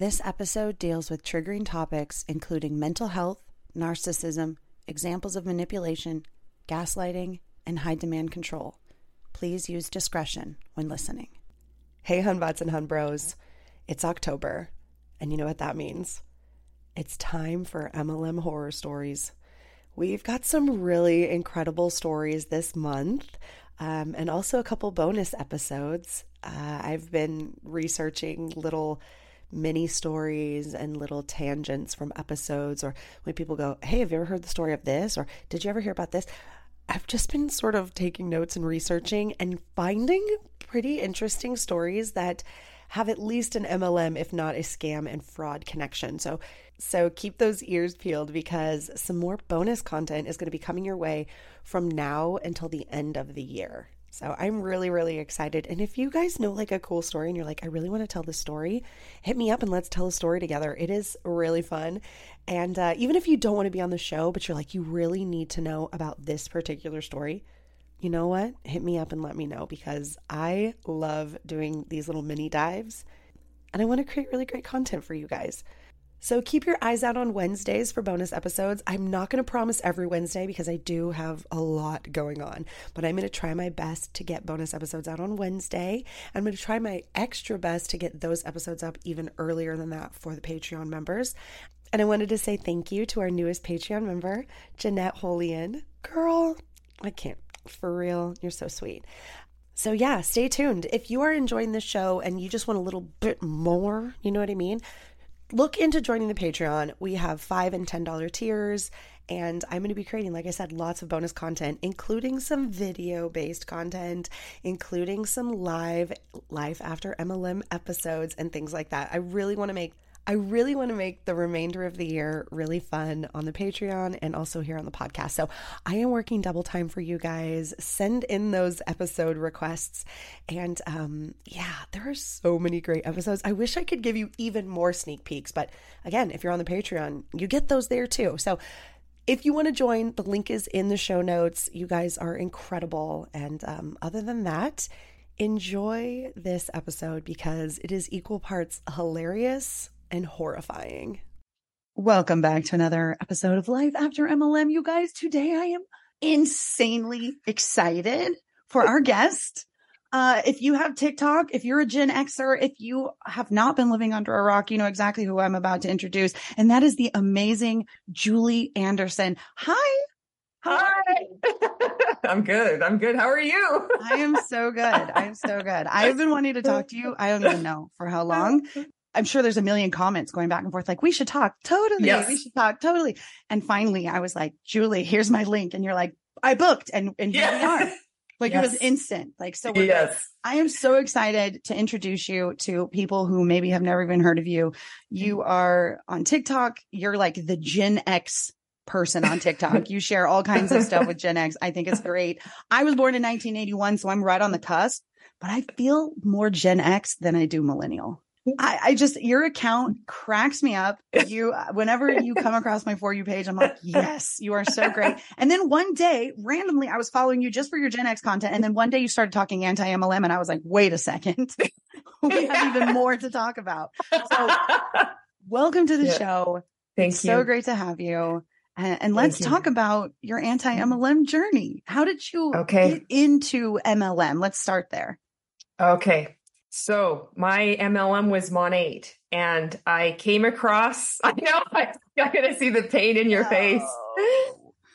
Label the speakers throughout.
Speaker 1: This episode deals with triggering topics including mental health, narcissism, examples of manipulation, gaslighting, and high demand control. Please use discretion when listening. Hey, Hunbots and Hunbros. It's October, and you know what that means. It's time for MLM horror stories. We've got some really incredible stories this month, um, and also a couple bonus episodes. Uh, I've been researching little mini stories and little tangents from episodes, or when people go, Hey, have you ever heard the story of this? Or did you ever hear about this? I've just been sort of taking notes and researching and finding pretty interesting stories that have at least an MLM, if not a scam and fraud connection. So, so keep those ears peeled because some more bonus content is going to be coming your way from now until the end of the year. So I'm really, really excited. And if you guys know like a cool story and you're like, I really want to tell the story, hit me up and let's tell a story together. It is really fun. And uh, even if you don't want to be on the show, but you're like, you really need to know about this particular story, you know what? Hit me up and let me know because I love doing these little mini dives and I want to create really great content for you guys. So keep your eyes out on Wednesdays for bonus episodes. I'm not going to promise every Wednesday because I do have a lot going on, but I'm going to try my best to get bonus episodes out on Wednesday. I'm going to try my extra best to get those episodes up even earlier than that for the Patreon members. And I wanted to say thank you to our newest Patreon member, Jeanette Holian. Girl, I can't, for real, you're so sweet. So, yeah, stay tuned. If you are enjoying this show and you just want a little bit more, you know what I mean? Look into joining the Patreon. We have five and ten dollar tiers, and I'm going to be creating, like I said, lots of bonus content, including some video based content, including some live life after MLM episodes and things like that. I really want to make I really want to make the remainder of the year really fun on the Patreon and also here on the podcast. So I am working double time for you guys. Send in those episode requests. And um, yeah, there are so many great episodes. I wish I could give you even more sneak peeks. But again, if you're on the Patreon, you get those there too. So if you want to join, the link is in the show notes. You guys are incredible. And um, other than that, enjoy this episode because it is equal parts hilarious and horrifying. Welcome back to another episode of Life After MLM. You guys, today I am insanely excited for our guest. Uh, if you have TikTok, if you're a Gen Xer, if you have not been living under a rock, you know exactly who I'm about to introduce. And that is the amazing Julie Anderson. Hi.
Speaker 2: Hi. I'm good. I'm good. How are you?
Speaker 1: I am so good. I am so good. I've been wanting to talk to you. I don't even know for how long. I'm sure there's a million comments going back and forth, like, we should talk. Totally. Yes. We should talk. Totally. And finally I was like, Julie, here's my link. And you're like, I booked and, and here yeah. we are. Like yes. it was instant. Like, so yes. I am so excited to introduce you to people who maybe have never even heard of you. You mm-hmm. are on TikTok. You're like the Gen X person on TikTok. you share all kinds of stuff with Gen X. I think it's great. I was born in 1981, so I'm right on the cusp, but I feel more Gen X than I do millennial.
Speaker 3: I, I just your account cracks me up. You uh, whenever you come across my for you page, I'm like, yes, you are so great. And then one day, randomly, I was following you just for your Gen X content, and then one day you started talking anti MLM, and I was like, wait a second, we have even more to talk about. So, welcome to the yeah. show.
Speaker 2: Thank
Speaker 3: it's
Speaker 2: you.
Speaker 3: So great to have you. And, and let's talk about your anti MLM journey. How did you
Speaker 2: okay.
Speaker 3: get into MLM? Let's start there.
Speaker 2: Okay. So my MLM was Monat, and I came across. I know I, am gonna see the pain in your face.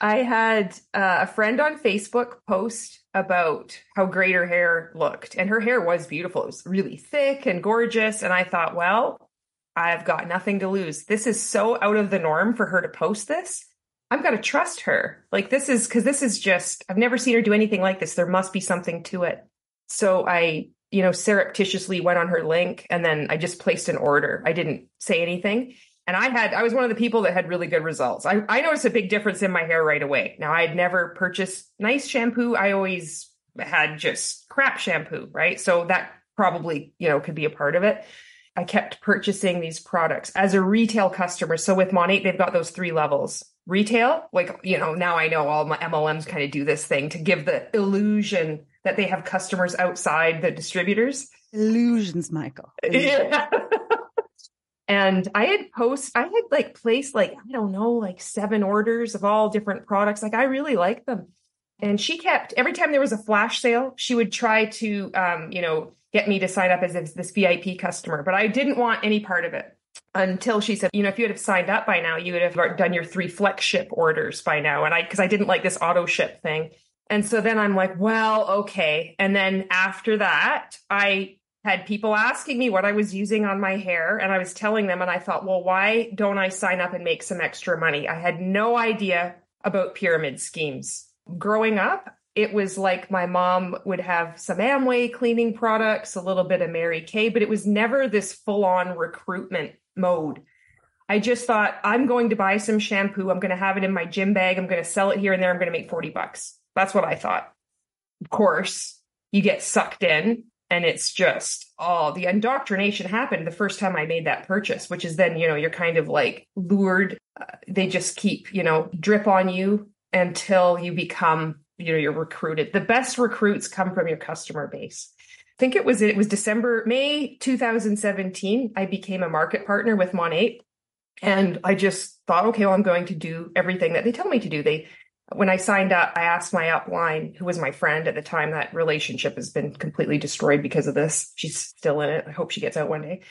Speaker 2: I had uh, a friend on Facebook post about how great her hair looked, and her hair was beautiful. It was really thick and gorgeous, and I thought, well, I've got nothing to lose. This is so out of the norm for her to post this. I've got to trust her. Like this is because this is just I've never seen her do anything like this. There must be something to it. So I you know, surreptitiously went on her link and then I just placed an order. I didn't say anything. And I had, I was one of the people that had really good results. I, I noticed a big difference in my hair right away. Now, I had never purchased nice shampoo. I always had just crap shampoo, right? So that probably, you know, could be a part of it. I kept purchasing these products as a retail customer. So with Monat, they've got those three levels. Retail, like, you know, now I know all my MLMs kind of do this thing to give the illusion that they have customers outside the distributors.
Speaker 3: Illusions, Michael.
Speaker 2: Illusions. Yeah. and I had post, I had like placed like, I don't know, like seven orders of all different products. Like I really like them. And she kept, every time there was a flash sale, she would try to, um, you know, get me to sign up as this VIP customer, but I didn't want any part of it until she said, you know, if you would have signed up by now, you would have done your three flex ship orders by now. And I, cause I didn't like this auto ship thing. And so then I'm like, well, okay. And then after that, I had people asking me what I was using on my hair and I was telling them and I thought, well, why don't I sign up and make some extra money? I had no idea about pyramid schemes. Growing up, it was like my mom would have some Amway cleaning products, a little bit of Mary Kay, but it was never this full on recruitment mode. I just thought, I'm going to buy some shampoo. I'm going to have it in my gym bag. I'm going to sell it here and there. I'm going to make 40 bucks. That's what I thought. Of course, you get sucked in and it's just oh the indoctrination happened the first time i made that purchase which is then you know you're kind of like lured uh, they just keep you know drip on you until you become you know you're recruited the best recruits come from your customer base i think it was it was december may 2017 i became a market partner with Monat and i just thought okay well i'm going to do everything that they tell me to do they when I signed up, I asked my upline, who was my friend at the time, that relationship has been completely destroyed because of this. She's still in it. I hope she gets out one day.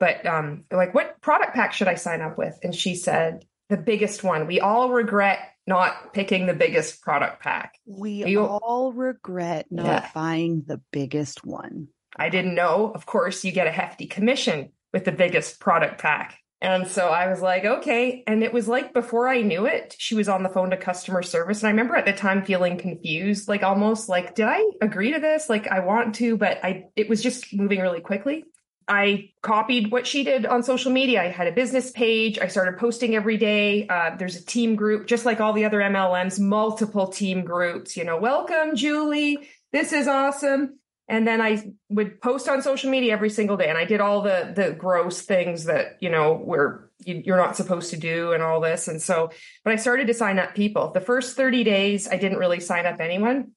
Speaker 2: But um, like, what product pack should I sign up with? And she said, the biggest one. We all regret not picking the biggest product pack.
Speaker 3: We you, all regret not yeah. buying the biggest one.
Speaker 2: I didn't know. Of course, you get a hefty commission with the biggest product pack. And so I was like, okay. And it was like before I knew it, she was on the phone to customer service. And I remember at the time feeling confused, like almost like, did I agree to this? Like I want to, but I, it was just moving really quickly. I copied what she did on social media. I had a business page. I started posting every day. Uh, there's a team group, just like all the other MLMs, multiple team groups, you know, welcome, Julie. This is awesome and then I would post on social media every single day, and I did all the the gross things that you know where you're not supposed to do, and all this. And so, but I started to sign up people. The first thirty days, I didn't really sign up anyone,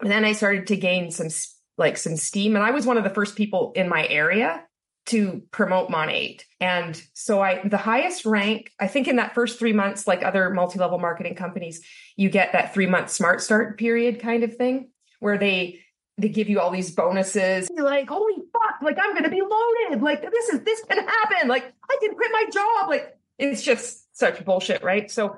Speaker 2: and then I started to gain some like some steam, and I was one of the first people in my area to promote Monat. And so I the highest rank, I think in that first 3 months like other multi-level marketing companies, you get that 3 month smart start period kind of thing where they they give you all these bonuses. You're like, holy fuck, like I'm gonna be loaded. Like this is this can happen. Like I can quit my job. Like it's just such bullshit, right? So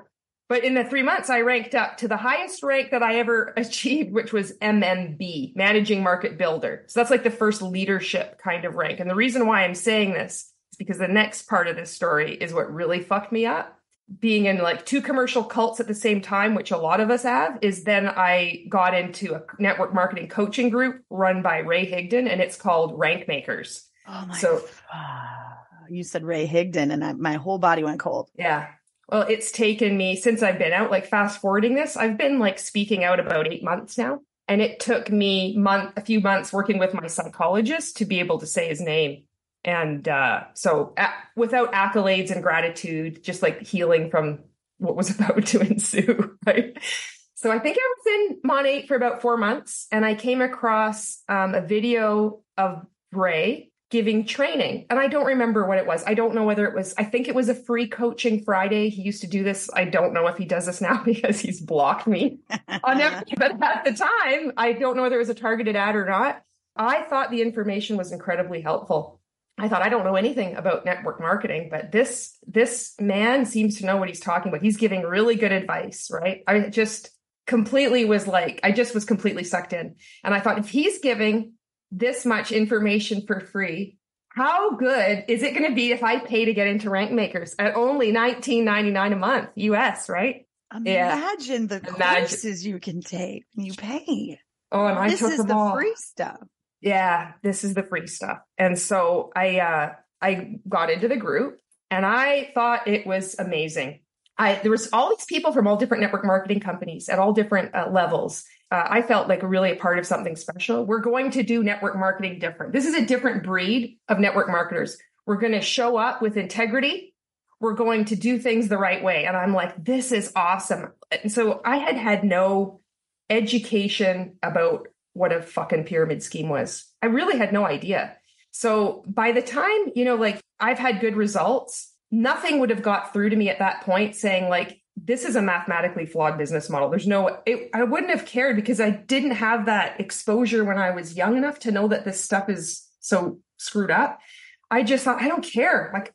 Speaker 2: but in the three months, I ranked up to the highest rank that I ever achieved, which was MMB, Managing Market Builder. So that's like the first leadership kind of rank. And the reason why I'm saying this is because the next part of this story is what really fucked me up being in like two commercial cults at the same time, which a lot of us have, is then I got into a network marketing coaching group run by Ray Higdon, and it's called Rank Makers.
Speaker 3: Oh my! So you said Ray Higdon, and I, my whole body went cold.
Speaker 2: Yeah. Well, it's taken me since I've been out. Like fast forwarding this, I've been like speaking out about eight months now, and it took me month, a few months working with my psychologist to be able to say his name And uh, so, without accolades and gratitude, just like healing from what was about to ensue, right? So I think I was in Monat for about four months, and I came across um, a video of Ray giving training. And I don't remember what it was. I don't know whether it was, I think it was a free coaching Friday. He used to do this. I don't know if he does this now because he's blocked me on everything. But at the time, I don't know whether it was a targeted ad or not. I thought the information was incredibly helpful. I thought I don't know anything about network marketing, but this this man seems to know what he's talking about. He's giving really good advice, right? I just completely was like, I just was completely sucked in. And I thought if he's giving this much information for free. How good is it going to be if I pay to get into rank makers at only nineteen ninety nine a month US, right?
Speaker 3: Imagine yeah. the Imagine. courses you can take when you pay.
Speaker 2: Oh, and I
Speaker 3: this
Speaker 2: took
Speaker 3: is the
Speaker 2: all.
Speaker 3: free stuff.
Speaker 2: Yeah, this is the free stuff. And so I uh I got into the group and I thought it was amazing. I there was all these people from all different network marketing companies at all different uh, levels uh, I felt like really a part of something special. We're going to do network marketing different. This is a different breed of network marketers. We're going to show up with integrity. We're going to do things the right way. And I'm like, this is awesome. And so I had had no education about what a fucking pyramid scheme was. I really had no idea. So by the time, you know, like I've had good results, nothing would have got through to me at that point saying like, this is a mathematically flawed business model. There's no, it, I wouldn't have cared because I didn't have that exposure when I was young enough to know that this stuff is so screwed up. I just thought, I don't care. Like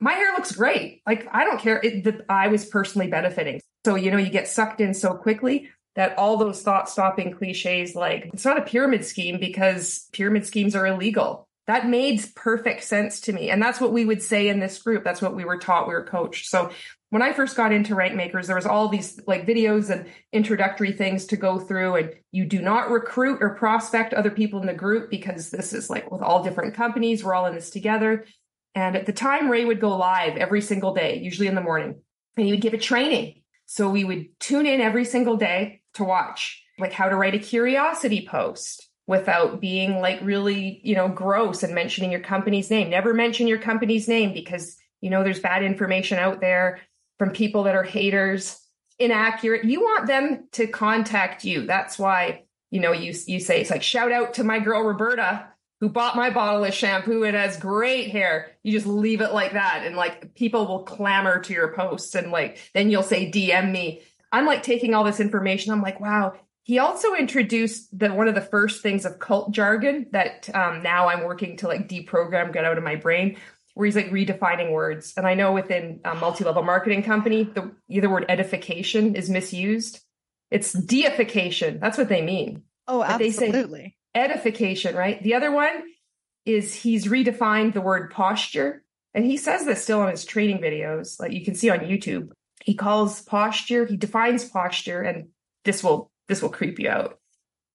Speaker 2: my hair looks great. Like I don't care. It, the, I was personally benefiting. So, you know, you get sucked in so quickly that all those thought stopping cliches, like it's not a pyramid scheme because pyramid schemes are illegal. That made perfect sense to me. And that's what we would say in this group. That's what we were taught. We were coached. So when I first got into rank makers, there was all these like videos and introductory things to go through. And you do not recruit or prospect other people in the group because this is like with all different companies. We're all in this together. And at the time, Ray would go live every single day, usually in the morning, and he would give a training. So we would tune in every single day to watch like how to write a curiosity post without being like really, you know, gross and mentioning your company's name. Never mention your company's name because you know there's bad information out there from people that are haters, inaccurate. You want them to contact you. That's why, you know, you you say it's like shout out to my girl Roberta who bought my bottle of shampoo and has great hair. You just leave it like that and like people will clamor to your posts and like then you'll say DM me. I'm like taking all this information. I'm like, wow. He also introduced the one of the first things of cult jargon that um, now I'm working to like deprogram, get out of my brain where he's like redefining words. And I know within a multi-level marketing company, the either word edification is misused. It's deification. That's what they mean.
Speaker 3: Oh, absolutely.
Speaker 2: They say edification, right? The other one is he's redefined the word posture. And he says this still on his training videos, like you can see on YouTube. He calls posture, he defines posture, and this will this will creep you out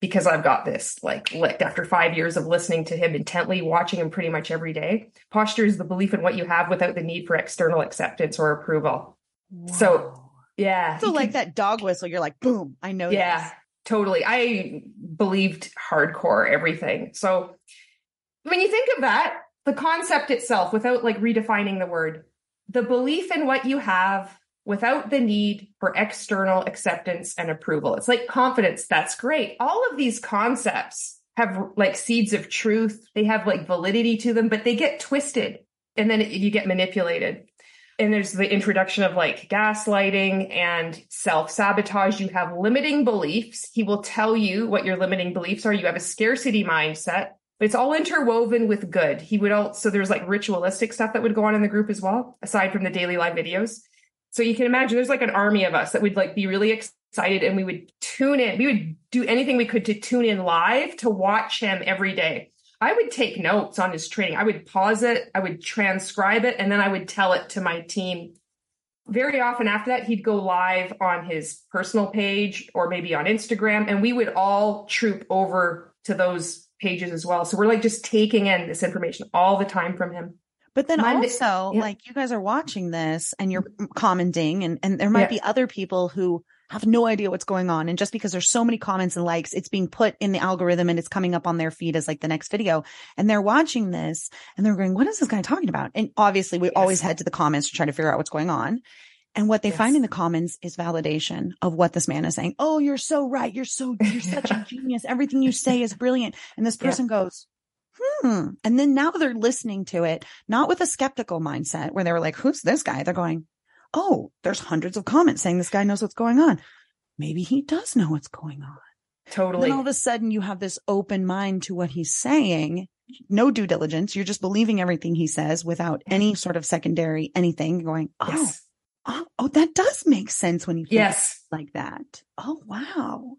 Speaker 2: because I've got this like licked after five years of listening to him intently, watching him pretty much every day. Posture is the belief in what you have without the need for external acceptance or approval. Wow. So, yeah.
Speaker 3: So, like can, that dog whistle, you're like, boom, I know
Speaker 2: Yeah,
Speaker 3: this.
Speaker 2: totally. I believed hardcore everything. So, when you think of that, the concept itself, without like redefining the word, the belief in what you have without the need for external acceptance and approval. It's like confidence. That's great. All of these concepts have like seeds of truth. They have like validity to them, but they get twisted and then you get manipulated. And there's the introduction of like gaslighting and self sabotage. You have limiting beliefs. He will tell you what your limiting beliefs are. You have a scarcity mindset, but it's all interwoven with good. He would also, there's like ritualistic stuff that would go on in the group as well, aside from the daily live videos. So you can imagine there's like an army of us that would like be really excited and we would tune in. We would do anything we could to tune in live to watch him every day. I would take notes on his training. I would pause it, I would transcribe it, and then I would tell it to my team. Very often after that, he'd go live on his personal page or maybe on Instagram, and we would all troop over to those pages as well. So we're like just taking in this information all the time from him.
Speaker 3: But then Monday, also, yeah. like you guys are watching this and you're commenting, and and there might yeah. be other people who have no idea what's going on. And just because there's so many comments and likes, it's being put in the algorithm and it's coming up on their feed as like the next video. And they're watching this and they're going, what is this guy talking about? And obviously we yes. always head to the comments to try to figure out what's going on. And what they yes. find in the comments is validation of what this man is saying. Oh, you're so right. You're so, you're such a genius. Everything you say is brilliant. And this person yeah. goes, hmm. And then now they're listening to it, not with a skeptical mindset where they were like, who's this guy? They're going, oh, there's hundreds of comments saying this guy knows what's going on. Maybe he does know what's going on.
Speaker 2: Totally.
Speaker 3: And all of a sudden you have this open mind to what he's saying. No due diligence. You're just believing everything he says without any sort of secondary anything going, oh, yes. oh, oh, that does make sense when you think yes. like that. Oh, wow.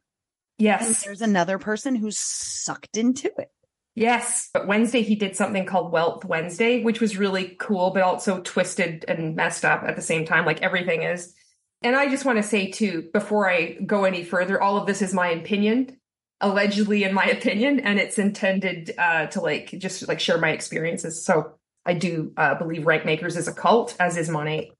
Speaker 2: Yes.
Speaker 3: And there's another person who's sucked into it.
Speaker 2: Yes. But Wednesday, he did something called Wealth Wednesday, which was really cool, but also twisted and messed up at the same time, like everything is. And I just want to say, too, before I go any further, all of this is my opinion, allegedly in my opinion, and it's intended uh, to like just like share my experiences. So I do uh, believe Rank Makers is a cult, as is Monat.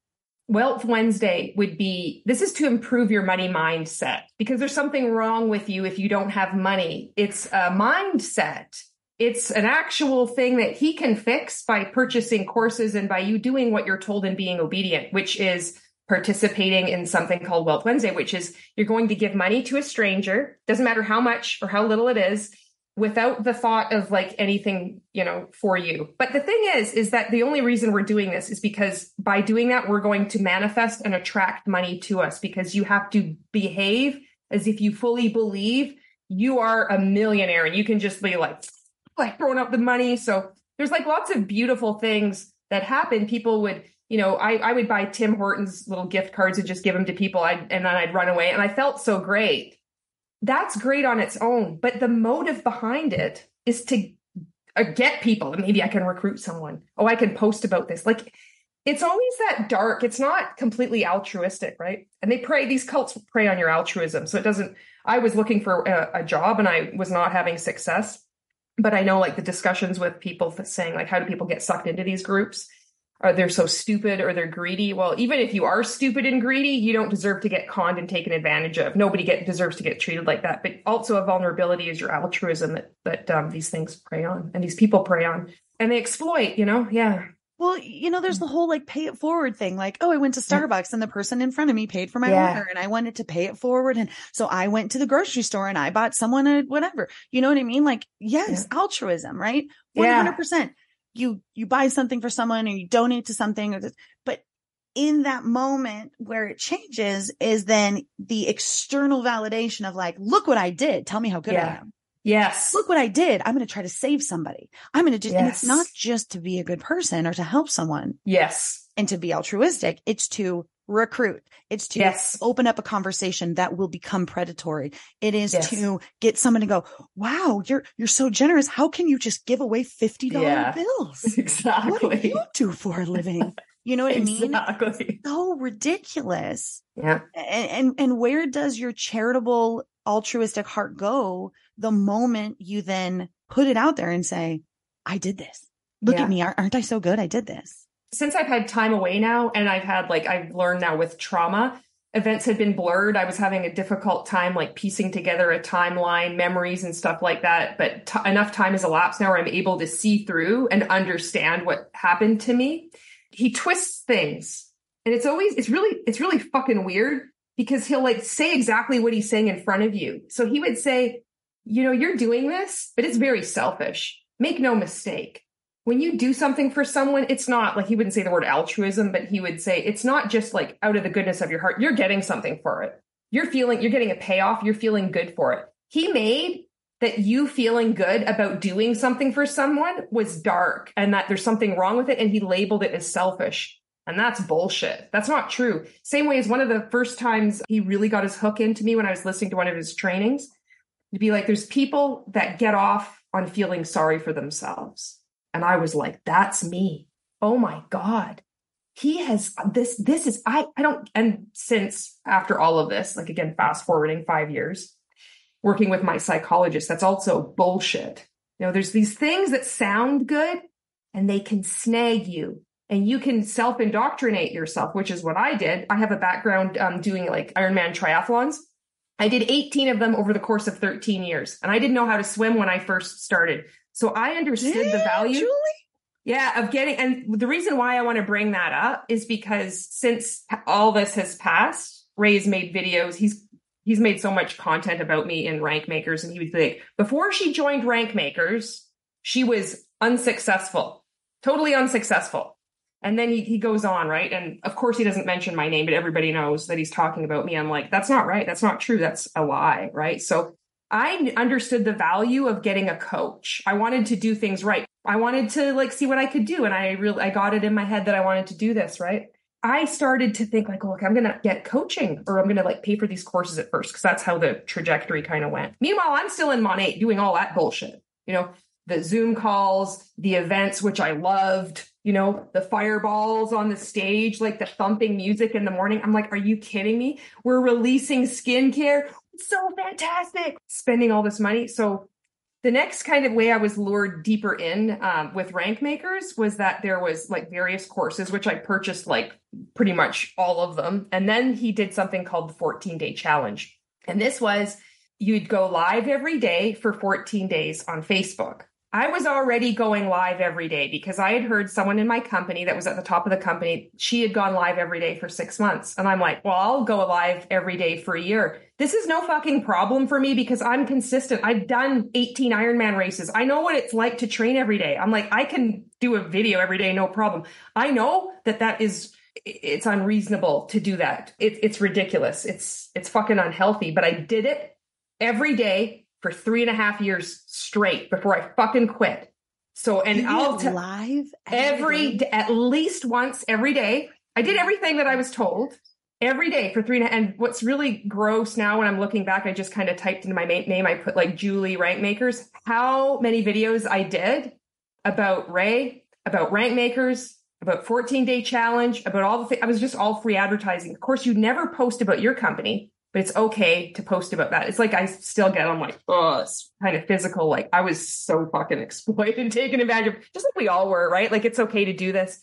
Speaker 2: Wealth Wednesday would be this is to improve your money mindset because there's something wrong with you if you don't have money. It's a mindset it's an actual thing that he can fix by purchasing courses and by you doing what you're told and being obedient, which is participating in something called Wealth Wednesday, which is you're going to give money to a stranger, doesn't matter how much or how little it is, without the thought of like anything, you know, for you. But the thing is, is that the only reason we're doing this is because by doing that, we're going to manifest and attract money to us because you have to behave as if you fully believe you are a millionaire and you can just be like, like throwing up the money. So there's like lots of beautiful things that happen. People would, you know, I, I would buy Tim Hortons little gift cards and just give them to people. i and then I'd run away and I felt so great. That's great on its own. But the motive behind it is to uh, get people. And maybe I can recruit someone. Oh, I can post about this. Like it's always that dark. It's not completely altruistic, right? And they prey, these cults prey on your altruism. So it doesn't, I was looking for a, a job and I was not having success but I know like the discussions with people saying like, how do people get sucked into these groups? Are they so stupid or they're greedy? Well, even if you are stupid and greedy, you don't deserve to get conned and taken advantage of. Nobody get deserves to get treated like that. But also a vulnerability is your altruism that that um, these things prey on and these people prey on and they exploit. You know, yeah.
Speaker 3: Well, you know, there's mm. the whole like pay it forward thing. Like, oh, I went to Starbucks and the person in front of me paid for my yeah. order and I wanted to pay it forward. And so I went to the grocery store and I bought someone a whatever. You know what I mean? Like, yes, yeah. altruism, right? 100%. Yeah. You, you buy something for someone or you donate to something or this, but in that moment where it changes is then the external validation of like, look what I did. Tell me how good I am.
Speaker 2: Yes.
Speaker 3: Look what I did. I'm going to try to save somebody. I'm going to just, yes. and it's not just to be a good person or to help someone.
Speaker 2: Yes.
Speaker 3: And to be altruistic. It's to recruit. It's to yes. open up a conversation that will become predatory. It is yes. to get someone to go, wow, you're, you're so generous. How can you just give away $50 yeah. bills?
Speaker 2: Exactly.
Speaker 3: What do you do for a living? You know what
Speaker 2: exactly.
Speaker 3: I mean? So ridiculous.
Speaker 2: Yeah.
Speaker 3: And, and, and where does your charitable altruistic heart go the moment you then put it out there and say, I did this. Look yeah. at me. Aren't I so good? I did this.
Speaker 2: Since I've had time away now and I've had like, I've learned now with trauma, events had been blurred. I was having a difficult time like piecing together a timeline, memories and stuff like that. But t- enough time has elapsed now where I'm able to see through and understand what happened to me. He twists things and it's always, it's really, it's really fucking weird because he'll like say exactly what he's saying in front of you. So he would say, you know, you're doing this, but it's very selfish. Make no mistake. When you do something for someone, it's not like he wouldn't say the word altruism, but he would say it's not just like out of the goodness of your heart. You're getting something for it. You're feeling, you're getting a payoff. You're feeling good for it. He made that you feeling good about doing something for someone was dark and that there's something wrong with it. And he labeled it as selfish. And that's bullshit. That's not true. Same way as one of the first times he really got his hook into me when I was listening to one of his trainings to be like, there's people that get off on feeling sorry for themselves. And I was like, that's me. Oh my God. He has this, this is, I, I don't, and since after all of this, like again, fast forwarding five years, working with my psychologist, that's also bullshit. You know, there's these things that sound good and they can snag you and you can self indoctrinate yourself, which is what I did. I have a background um, doing like Ironman triathlons. I did 18 of them over the course of 13 years, and I didn't know how to swim when I first started. So I understood Damn, the value. Julie? Yeah, of getting, and the reason why I want to bring that up is because since all this has passed, Ray's made videos. He's he's made so much content about me in Rank Makers, and he was like, before she joined Rank Makers, she was unsuccessful, totally unsuccessful. And then he, he goes on, right? And of course, he doesn't mention my name, but everybody knows that he's talking about me. I'm like, that's not right. That's not true. That's a lie, right? So I understood the value of getting a coach. I wanted to do things right. I wanted to like see what I could do. And I really, I got it in my head that I wanted to do this, right? I started to think like, look, I'm to get coaching or I'm to like pay for these courses at first because that's how the trajectory kind of went. Meanwhile, I'm still in Monat doing all that bullshit. You know, the Zoom calls, the events, which I loved, you know, the fireballs on the stage, like the thumping music in the morning. I'm like, are you kidding me? We're releasing skincare. It's so fantastic. Spending all this money. So the next kind of way I was lured deeper in um, with rank makers was that there was like various courses, which I purchased like pretty much all of them. And then he did something called the 14 day challenge. And this was you'd go live every day for 14 days on Facebook. I was already going live every day because I had heard someone in my company that was at the top of the company, she had gone live every day for six months. And I'm like, well, I'll go live every day for a year. This is no fucking problem for me because I'm consistent. I've done 18 Ironman races. I know what it's like to train every day. I'm like, I can do a video every day, no problem. I know that that is, it's unreasonable to do that. It, it's ridiculous. It's, it's fucking unhealthy, but I did it every day for three and a half years straight before I fucking quit. So, and
Speaker 3: you
Speaker 2: I'll
Speaker 3: t- live
Speaker 2: every, day? at least once every day. I did everything that I was told every day for three And and what's really gross now when I'm looking back, I just kind of typed into my name. I put like Julie Rank Makers. How many videos I did about Ray, about Rank Makers, about 14 day challenge, about all the things. I was just all free advertising. Of course, you never post about your company but it's okay to post about that. It's like I still get I'm like, oh, it's kind of physical. Like I was so fucking exploited, and taken advantage of, just like we all were, right? Like it's okay to do this.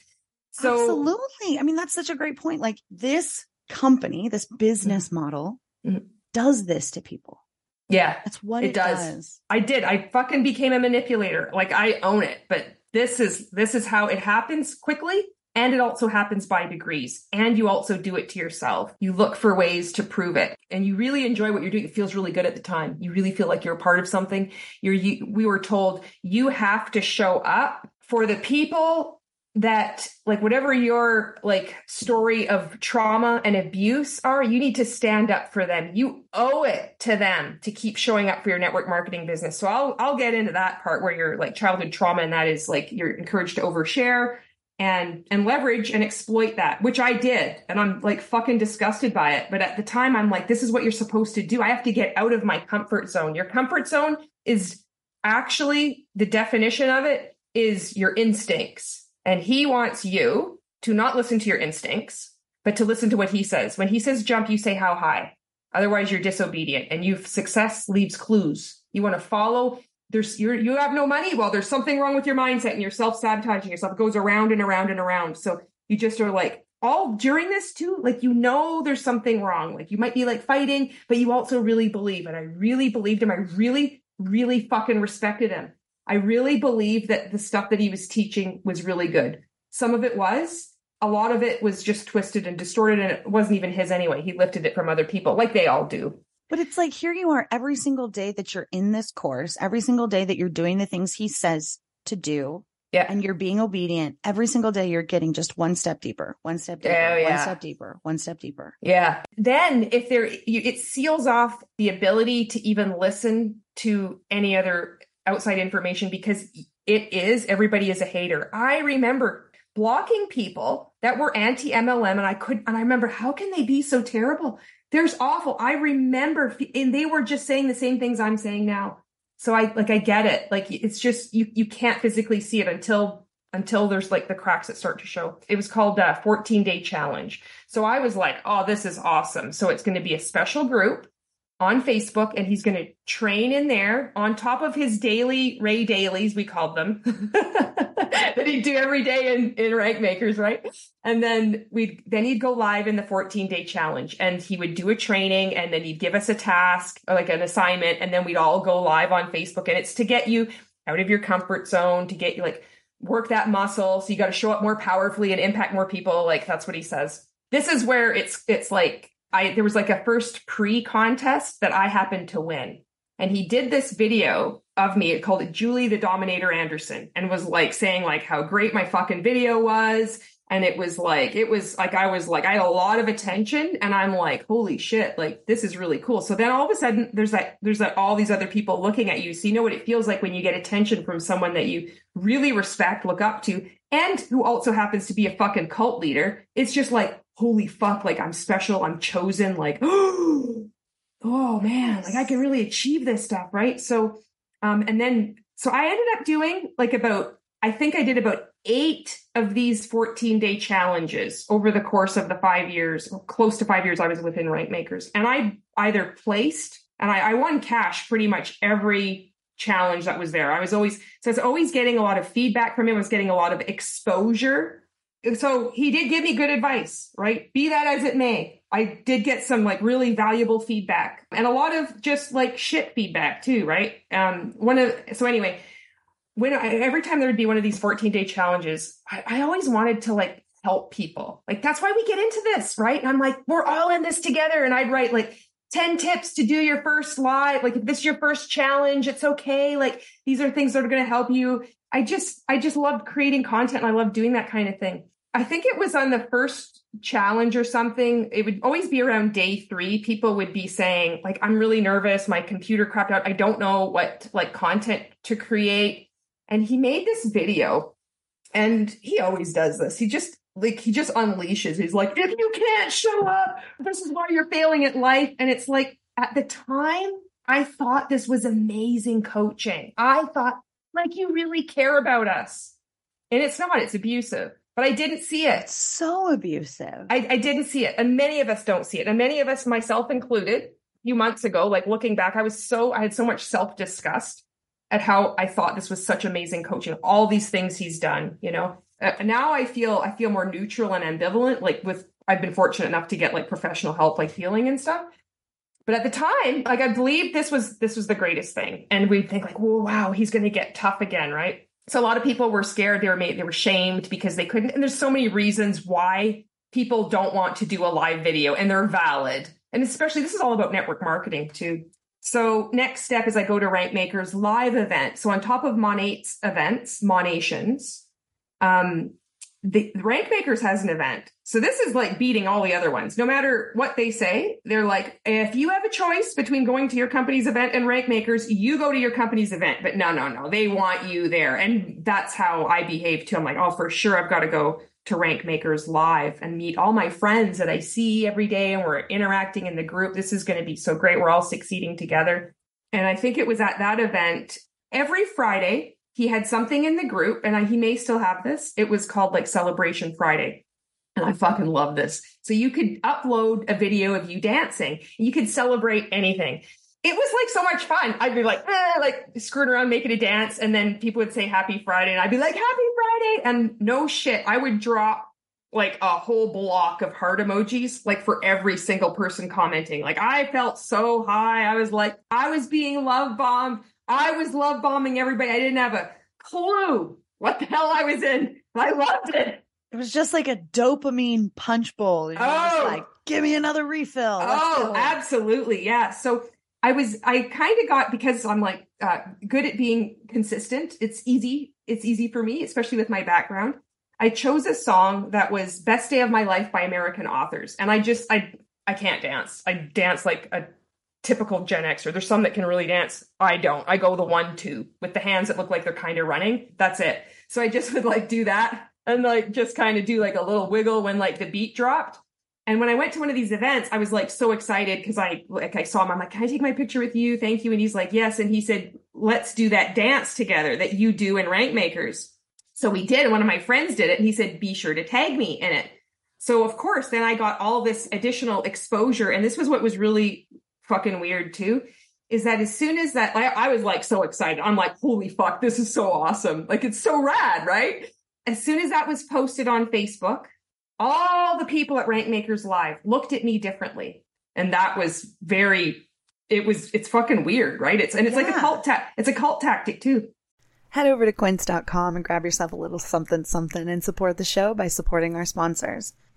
Speaker 2: So
Speaker 3: absolutely. I mean, that's such a great point. Like this company, this business mm-hmm. model mm-hmm. does this to people.
Speaker 2: Yeah.
Speaker 3: That's what it, it does. does.
Speaker 2: I did. I fucking became a manipulator. Like I own it, but this is, this is how it happens quickly and it also happens by degrees. And you also do it to yourself. You look for ways to prove it and you really enjoy what you're doing. It feels really good at the time. You really feel like you're a part of something. You're, you, we were told you have to show up for the people that like whatever your like story of trauma and abuse are you need to stand up for them. You owe it to them to keep showing up for your network marketing business. So i'll i'll get into that part where your like childhood trauma and that is like you're encouraged to overshare and and leverage and exploit that which i did. And i'm like fucking disgusted by it. But at the time i'm like this is what you're supposed to do. I have to get out of my comfort zone. Your comfort zone is actually the definition of it is your instincts and he wants you to not listen to your instincts but to listen to what he says when he says jump you say how high otherwise you're disobedient and you've success leaves clues you want to follow there's you're you have no money. Well, there's something wrong with your mindset and you're self-sabotaging yourself. It goes around and around and around. So you just are like all during this too, like you know there's something wrong. Like you might be like fighting, but you also really believe. And I really believed him. I really, really fucking respected him. I really believe that the stuff that he was teaching was really good. Some of it was, a lot of it was just twisted and distorted and it wasn't even his anyway. He lifted it from other people, like they all do.
Speaker 3: But it's like here you are every single day that you're in this course, every single day that you're doing the things he says to do.
Speaker 2: Yeah.
Speaker 3: And you're being obedient. Every single day you're getting just one step deeper, one step deeper, oh, yeah. one step deeper, one step deeper.
Speaker 2: Yeah. Then if there, you, it seals off the ability to even listen to any other outside information because it is, everybody is a hater. I remember blocking people that were anti MLM and I could, and I remember how can they be so terrible? There's awful. I remember, and they were just saying the same things I'm saying now. So I like I get it. Like it's just you you can't physically see it until until there's like the cracks that start to show. It was called a 14 day challenge. So I was like, oh, this is awesome. So it's going to be a special group on Facebook and he's going to train in there on top of his daily Ray dailies, we called them, that he'd do every day in, in rank makers, right? And then we'd, then he'd go live in the 14 day challenge and he would do a training and then he'd give us a task, like an assignment, and then we'd all go live on Facebook. And it's to get you out of your comfort zone, to get you like work that muscle. So you got to show up more powerfully and impact more people. Like that's what he says. This is where it's, it's like, I there was like a first pre-contest that I happened to win. And he did this video of me. It called it Julie the Dominator Anderson and was like saying like how great my fucking video was. And it was like, it was like, I was like, I had a lot of attention and I'm like, holy shit, like this is really cool. So then all of a sudden there's that, there's that all these other people looking at you. So you know what it feels like when you get attention from someone that you really respect, look up to, and who also happens to be a fucking cult leader. It's just like, holy fuck, like I'm special, I'm chosen, like, oh man, like I can really achieve this stuff, right? So, um, and then, so I ended up doing like about, I think I did about eight of these 14 day challenges over the course of the five years, close to five years I was within Rank Makers. And I either placed and I, I won cash pretty much every challenge that was there. I was always, so I was always getting a lot of feedback from him. I was getting a lot of exposure so he did give me good advice, right? Be that as it may. I did get some like really valuable feedback and a lot of just like shit feedback too, right? Um, one of, so anyway, when I, every time there would be one of these 14 day challenges, I, I always wanted to like help people. Like that's why we get into this, right? And I'm like, we're all in this together. And I'd write like 10 tips to do your first live. Like if this is your first challenge, it's okay. Like these are things that are going to help you. I just, I just loved creating content and I love doing that kind of thing. I think it was on the first challenge or something. It would always be around day three. People would be saying, like, I'm really nervous. My computer crapped out. I don't know what like content to create. And he made this video and he always does this. He just like, he just unleashes. He's like, if you can't show up, this is why you're failing at life. And it's like, at the time, I thought this was amazing coaching. I thought, like, you really care about us. And it's not, it's abusive but I didn't see it.
Speaker 3: So abusive.
Speaker 2: I, I didn't see it. And many of us don't see it. And many of us, myself included, a few months ago, like looking back, I was so, I had so much self disgust at how I thought this was such amazing coaching, all these things he's done, you know. Uh, now I feel, I feel more neutral and ambivalent, like with, I've been fortunate enough to get like professional help, like healing and stuff. But at the time, like I believed this was, this was the greatest thing. And we'd think like, whoa, wow, he's going to get tough again, right? So a lot of people were scared. They were made, they were shamed because they couldn't. And there's so many reasons why people don't want to do a live video and they're valid. And especially this is all about network marketing too. So next step is I go to Rankmakers live event. So on top of Monat's events, Monations, um, the rank makers has an event. So this is like beating all the other ones. No matter what they say they're like if you have a choice between going to your company's event and rank makers you go to your company's event. But no no no. They want you there. And that's how i behave too. I'm like oh for sure i've got to go to rank makers live and meet all my friends that i see every day and we're interacting in the group. This is going to be so great. We're all succeeding together. And i think it was at that event every friday he had something in the group, and I, he may still have this. It was called like Celebration Friday. And I fucking love this. So you could upload a video of you dancing. You could celebrate anything. It was like so much fun. I'd be like, eh, like screwing around, making a dance. And then people would say happy Friday. And I'd be like, happy Friday. And no shit, I would drop like a whole block of heart emojis, like for every single person commenting. Like I felt so high. I was like, I was being love bombed. I was love bombing everybody. I didn't have a clue what the hell I was in. I loved it.
Speaker 3: It was just like a dopamine punch bowl. You're oh, like, give me another refill.
Speaker 2: Let's oh, go. absolutely. Yeah. So I was, I kind of got, because I'm like uh, good at being consistent. It's easy. It's easy for me, especially with my background. I chose a song that was Best Day of My Life by American authors. And I just, I, I can't dance. I dance like a typical Gen Xer. There's some that can really dance. I don't. I go the one, two with the hands that look like they're kind of running. That's it. So I just would like do that and like just kind of do like a little wiggle when like the beat dropped. And when I went to one of these events, I was like so excited because I like I saw him. I'm like, can I take my picture with you? Thank you. And he's like, yes. And he said, let's do that dance together that you do in Rank Makers. So we did. One of my friends did it, and he said, be sure to tag me in it. So of course, then I got all this additional exposure, and this was what was really fucking weird too is that as soon as that, I, I was like so excited. I'm like, holy fuck, this is so awesome. Like it's so rad, right? As soon as that was posted on Facebook, all the people at Rank Makers Live looked at me differently. And that was very, it was, it's fucking weird, right? It's, and it's yeah. like a cult, ta- it's a cult tactic too.
Speaker 3: Head over to quince.com and grab yourself a little something something and support the show by supporting our sponsors.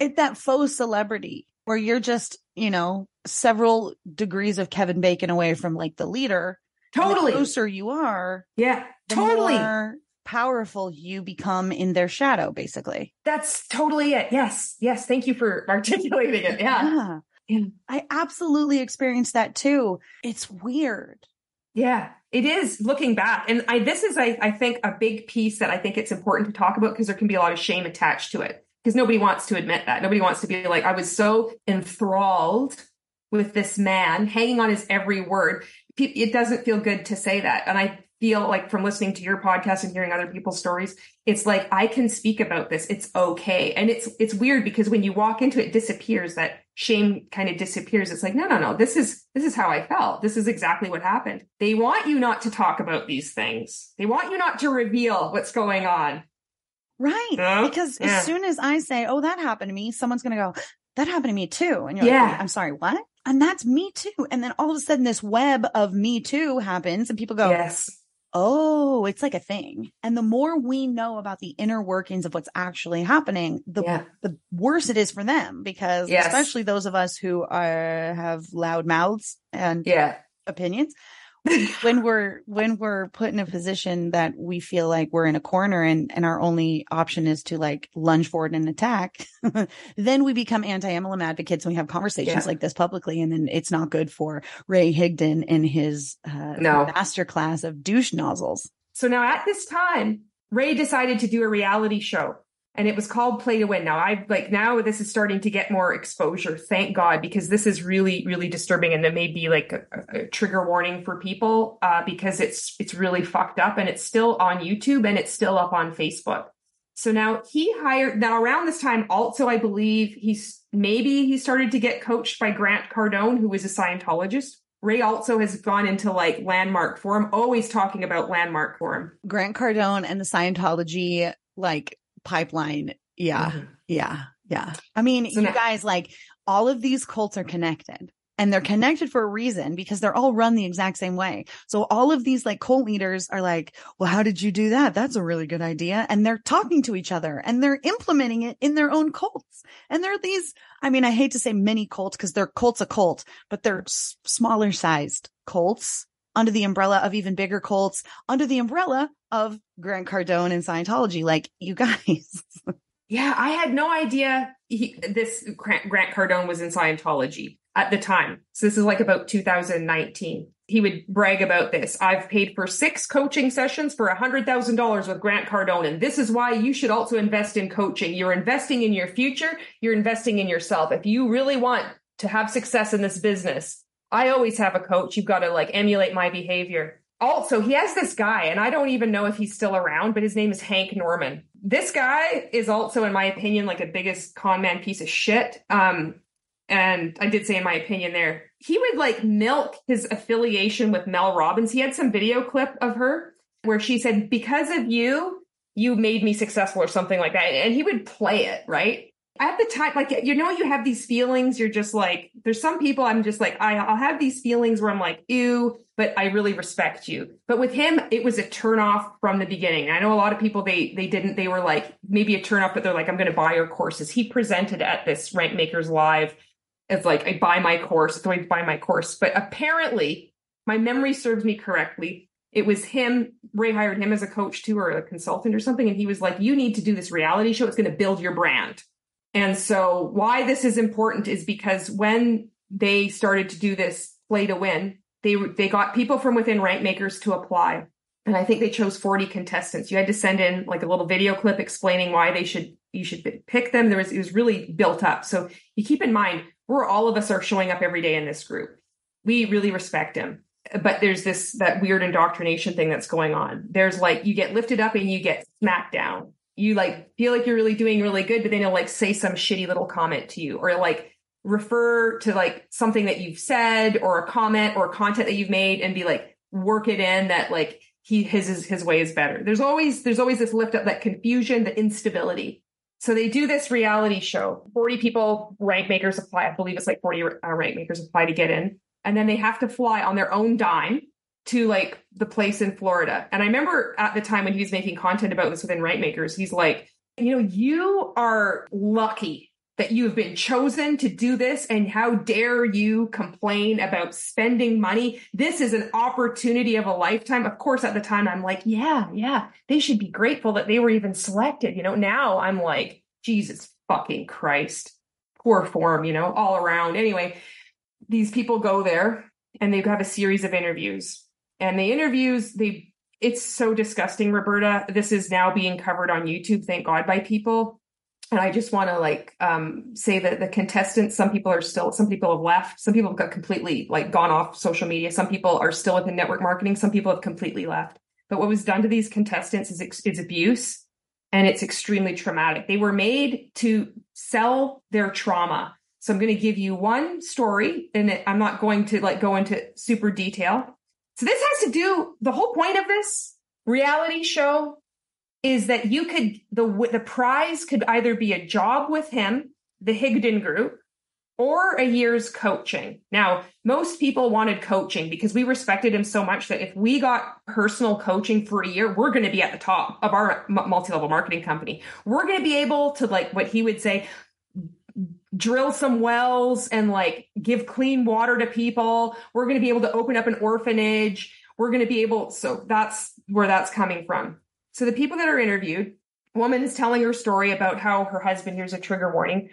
Speaker 3: it's that faux celebrity where you're just, you know, several degrees of Kevin Bacon away from like the leader.
Speaker 2: Totally.
Speaker 3: The closer you are.
Speaker 2: Yeah. totally.
Speaker 3: More powerful you become in their shadow, basically.
Speaker 2: That's totally it. Yes. Yes. Thank you for articulating it. Yeah.
Speaker 3: yeah. I absolutely experienced that too. It's weird.
Speaker 2: Yeah, it is looking back. And I, this is, I, I think, a big piece that I think it's important to talk about because there can be a lot of shame attached to it because nobody wants to admit that. Nobody wants to be like, I was so enthralled with this man, hanging on his every word. It doesn't feel good to say that. And I feel like from listening to your podcast and hearing other people's stories, it's like I can speak about this. It's okay. And it's it's weird because when you walk into it, it disappears. That shame kind of disappears. It's like, no, no, no. This is this is how I felt. This is exactly what happened. They want you not to talk about these things. They want you not to reveal what's going on.
Speaker 3: Right. Because yeah. as soon as I say, oh, that happened to me, someone's going to go, that happened to me too. And you're yeah. like, I'm sorry, what? And that's me too. And then all of a sudden this web of me too happens and people go,
Speaker 2: yes.
Speaker 3: Oh, it's like a thing. And the more we know about the inner workings of what's actually happening, the yeah. the worse it is for them because yes. especially those of us who are have loud mouths and
Speaker 2: yeah.
Speaker 3: opinions, when we're when we're put in a position that we feel like we're in a corner and and our only option is to like lunge forward and attack then we become anti-mlm advocates and we have conversations yeah. like this publicly and then it's not good for ray higdon in his uh no. master class of douche nozzles
Speaker 2: so now at this time ray decided to do a reality show and it was called Play to Win. Now I like now this is starting to get more exposure, thank God, because this is really really disturbing, and it may be like a, a trigger warning for people uh, because it's it's really fucked up, and it's still on YouTube and it's still up on Facebook. So now he hired now around this time also I believe he's maybe he started to get coached by Grant Cardone, who was a Scientologist. Ray also has gone into like landmark forum, always talking about landmark forum.
Speaker 3: Grant Cardone and the Scientology like pipeline. Yeah. Mm-hmm. Yeah. Yeah. I mean, so you now- guys, like all of these cults are connected and they're connected for a reason because they're all run the exact same way. So all of these like cult leaders are like, well, how did you do that? That's a really good idea. And they're talking to each other and they're implementing it in their own cults. And there are these, I mean, I hate to say mini cults because they're cults a cult, but they're s- smaller sized cults under the umbrella of even bigger cults, under the umbrella of Grant Cardone and Scientology. Like, you guys.
Speaker 2: yeah, I had no idea he, this Grant, Grant Cardone was in Scientology at the time. So this is like about 2019. He would brag about this. I've paid for six coaching sessions for $100,000 with Grant Cardone. And this is why you should also invest in coaching. You're investing in your future. You're investing in yourself. If you really want to have success in this business, I always have a coach. You've got to like emulate my behavior. Also, he has this guy, and I don't even know if he's still around, but his name is Hank Norman. This guy is also, in my opinion, like a biggest con man piece of shit. Um, and I did say in my opinion there, he would like milk his affiliation with Mel Robbins. He had some video clip of her where she said, because of you, you made me successful or something like that. And he would play it, right? At the time, like, you know, you have these feelings. You're just like, there's some people I'm just like, I, I'll have these feelings where I'm like, ew, but I really respect you. But with him, it was a turn off from the beginning. I know a lot of people, they, they didn't, they were like, maybe a turn off, but they're like, I'm going to buy your courses. He presented at this Rank Makers Live as like, I buy my course. It's going to buy my course. But apparently, my memory serves me correctly. It was him. Ray hired him as a coach too, or a consultant or something. And he was like, you need to do this reality show. It's going to build your brand. And so why this is important is because when they started to do this play to win, they they got people from within rank makers to apply. And I think they chose 40 contestants. You had to send in like a little video clip explaining why they should you should pick them. There was it was really built up. So you keep in mind, we're all of us are showing up every day in this group. We really respect him. But there's this that weird indoctrination thing that's going on. There's like you get lifted up and you get smacked down you like feel like you're really doing really good, but then he'll like say some shitty little comment to you or like refer to like something that you've said or a comment or content that you've made and be like, work it in that like he, his, his, his way is better. There's always, there's always this lift up, that confusion, the instability. So they do this reality show. 40 people, rank makers apply. I believe it's like 40 uh, rank makers apply to get in. And then they have to fly on their own dime to like the place in Florida. And I remember at the time when he was making content about this within Rank Makers, he's like, you know, you are lucky that you have been chosen to do this. And how dare you complain about spending money? This is an opportunity of a lifetime. Of course, at the time, I'm like, yeah, yeah, they should be grateful that they were even selected. You know, now I'm like, Jesus fucking Christ. Poor form, you know, all around. Anyway, these people go there and they have a series of interviews and the interviews they it's so disgusting roberta. This is now being covered on youtube thank god by people. And i just want to like um, say that the contestants some people are still some people have left. Some people have got completely like gone off social media. Some people are still within network marketing. Some people have completely left. But what was done to these contestants is, is abuse and it's extremely traumatic. They were made to sell their trauma. So i'm going to give you one story and i'm not going to like go into super detail so this has to do the whole point of this reality show is that you could the the prize could either be a job with him, the Higdon group, or a year's coaching. Now, most people wanted coaching because we respected him so much that if we got personal coaching for a year, we're going to be at the top of our multi-level marketing company. We're going to be able to like what he would say, drill some wells and like give clean water to people. We're going to be able to open up an orphanage. We're going to be able, so that's where that's coming from. So the people that are interviewed, woman is telling her story about how her husband, here's a trigger warning,